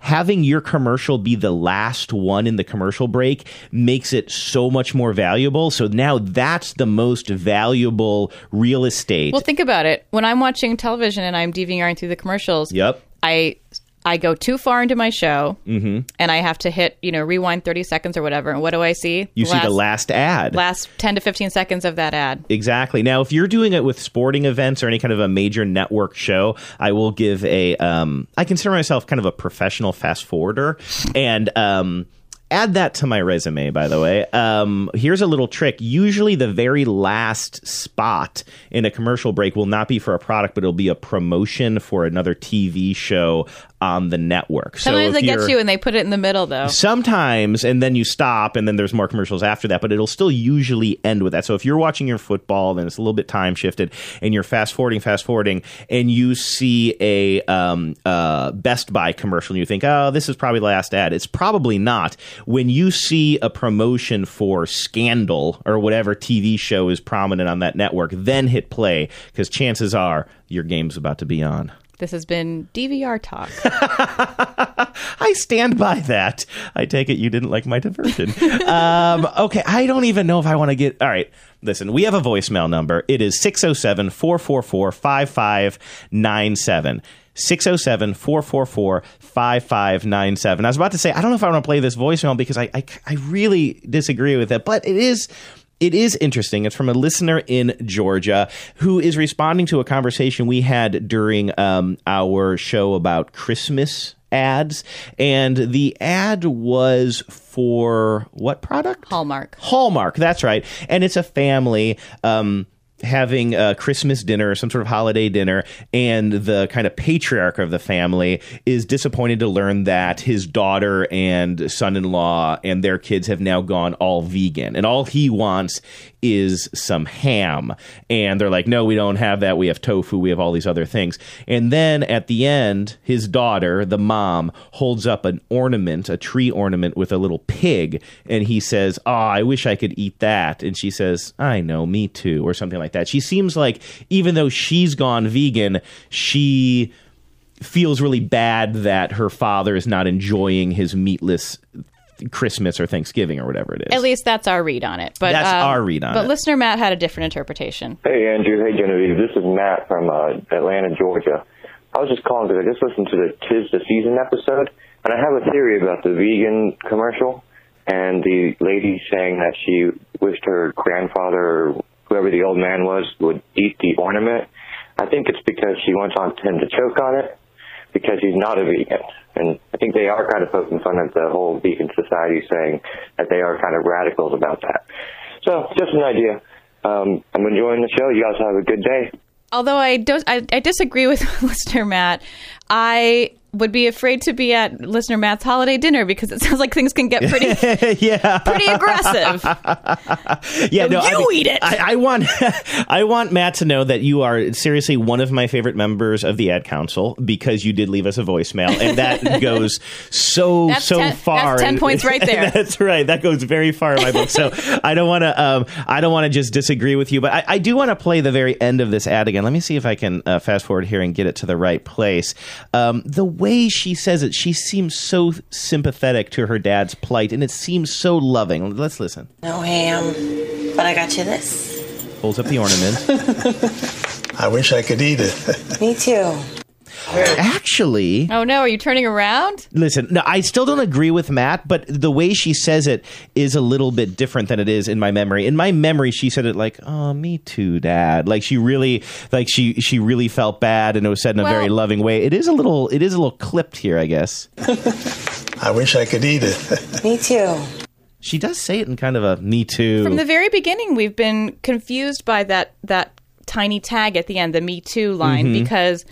having your commercial be the last one in the commercial break makes it so much more valuable. So now that's the most valuable real estate. Well, think about it. When I'm watching television and I'm DVRing through the commercials, yep. I I go too far into my show hmm and I have to hit, you know, rewind 30 seconds or whatever. And what do I see? You see the last ad. last 10 to 15 seconds of that ad. Exactly. Now, if you're doing it with sporting events or any kind of a major network show, I will give a. Um, I consider myself kind of a professional fast forwarder, and um, add that to my resume. By the way, um, here's a little trick. Usually, the very last spot in a commercial break will not be for a product, but it'll be a promotion for another TV show on the network. Sometimes if they get you and they put it in the middle, though. Sometimes, and then you stop, and then there's more commercials after that, but it'll still usually end with that. So if you're watching your football, then it's a little bit time shifted, and you're fast forwarding, fast forwarding, and you see a um, uh, Best Buy commercial, and you think, oh, this is probably the last ad. It's probably not. When you see a promotion for Scandal or whatever TV show is prominent on that network, then hit play, because chances are your game's about to be on. This has been DVR Talk. I stand by that. I take it you didn't like my diversion. um, okay, I don't even know if I want to get. All right, listen, we have a voicemail number. It is 607 444 5597. 607 444 5597. I was about to say, I don't know if I want to play this voicemail because I, I, I really disagree with it, but it is it is interesting. It's from a listener in Georgia who is responding to a conversation we had during um, our show about Christmas ads. And the ad was for what product? Hallmark. Hallmark, that's right. And it's a family. Um, having a Christmas dinner or some sort of holiday dinner, and the kind of patriarch of the family is disappointed to learn that his daughter and son in law and their kids have now gone all vegan. And all he wants is some ham. And they're like, no, we don't have that. We have tofu. We have all these other things. And then at the end, his daughter, the mom, holds up an ornament, a tree ornament with a little pig. And he says, Oh, I wish I could eat that. And she says, I know, me too, or something like that. She seems like, even though she's gone vegan, she feels really bad that her father is not enjoying his meatless Christmas or Thanksgiving or whatever it is. At least that's our read on it. But That's um, our read on But it. But listener Matt had a different interpretation. Hey, Andrew. Hey, Genevieve. This is Matt from uh, Atlanta, Georgia. I was just calling because I just listened to the Tis the Season episode, and I have a theory about the vegan commercial and the lady saying that she wished her grandfather or whoever the old man was would eat the ornament. I think it's because she wants on him to choke on it because he's not a vegan. And I think they are kind of poking fun at the whole vegan society saying that they are kind of radicals about that. So, just an idea. Um, I'm enjoying the show. You guys have a good day. Although I don't, I, I disagree with listener Matt. I would be afraid to be at listener Matt's holiday dinner because it sounds like things can get pretty yeah. pretty aggressive. yeah, No, no, I you mean, eat it. I, I want, I want Matt to know that you are seriously one of my favorite members of the ad council because you did leave us a voicemail, and that goes so That's so ten- far. that's 10 points right there. that's right. That goes very far in my book. So I don't want to, um, I don't want to just disagree with you, but I, I do want to play the very end of this ad again. Let me see if I can uh, fast forward here and get it to the right place. Um, the way she says it, she seems so sympathetic to her dad's plight, and it seems so loving. Let's listen. No ham, um, but I got you this. Holds up the ornament. I wish I could eat it. Me too. Actually, Oh no, are you turning around? listen, no, I still don't agree with Matt, but the way she says it is a little bit different than it is in my memory. In my memory, she said it like, "Oh, me too, Dad." Like she really, like she she really felt bad, and it was said in a very loving way. It is a little, it is a little clipped here, I guess. I wish I could eat it. Me too. She does say it in kind of a "me too." From the very beginning, we've been confused by that that tiny tag at the end, the "Me Too" line, Mhm. because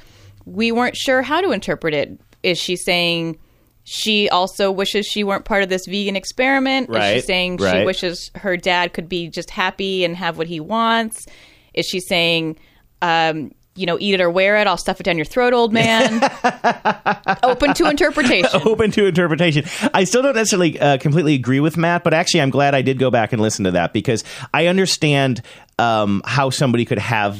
we weren't sure how to interpret it. Is she saying she also wishes she weren't part of this vegan experiment? Is she Right, saying she wishes her dad could be just happy and have what he wants? Is she saying, um, you know, eat it or wear it? I'll stuff it down your throat, old man. Open to interpretation. open to interpretation. I still don't necessarily uh, completely agree with Matt, but actually, I'm glad I did go back and listen to that because I understand um, how somebody could have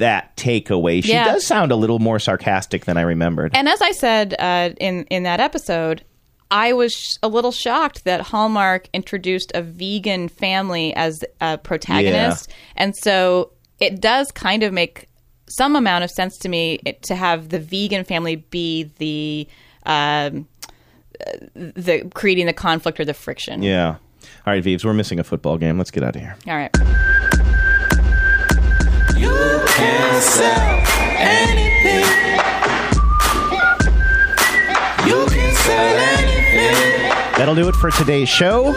that takeaway. She Yeah. does sound a little more sarcastic than I remembered. And as I said uh, in in that episode, I was sh- a little shocked that Hallmark introduced a vegan family as a protagonist, and so it does kind of make some amount of sense to me to have the vegan family be the um, uh, the creating the conflict or the friction. yeah. All right, Vives, we're missing a football game. Let's get out of here. All right. You can sell anything. You can sell anything. That'll do it for today's show.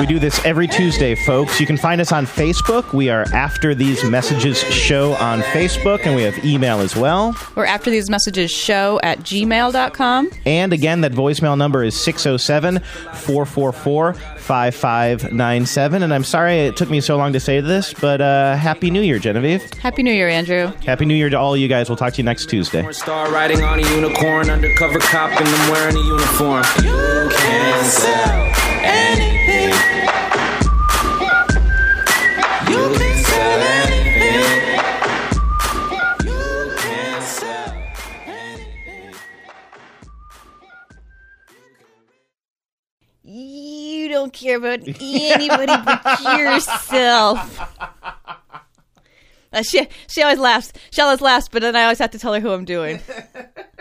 We do this every Tuesday, folks. You can find us on Facebook. We are After These Messages Show on Facebook, and we have email as well. We're after these messages show at gmail.com. And again, that voicemail number is 607 444 5597. And I'm sorry it took me so long to say this, but uh, Happy New Year, Genevieve. Happy New Year, Andrew. Happy New Year to all you guys. We'll talk to you next Tuesday. Star riding on a unicorn, undercover cop, and I'm wearing a uniform. You can sell anything. Don't care about anybody but yourself. Uh, she she always laughs. She always laughs, but then I always have to tell her who I'm doing.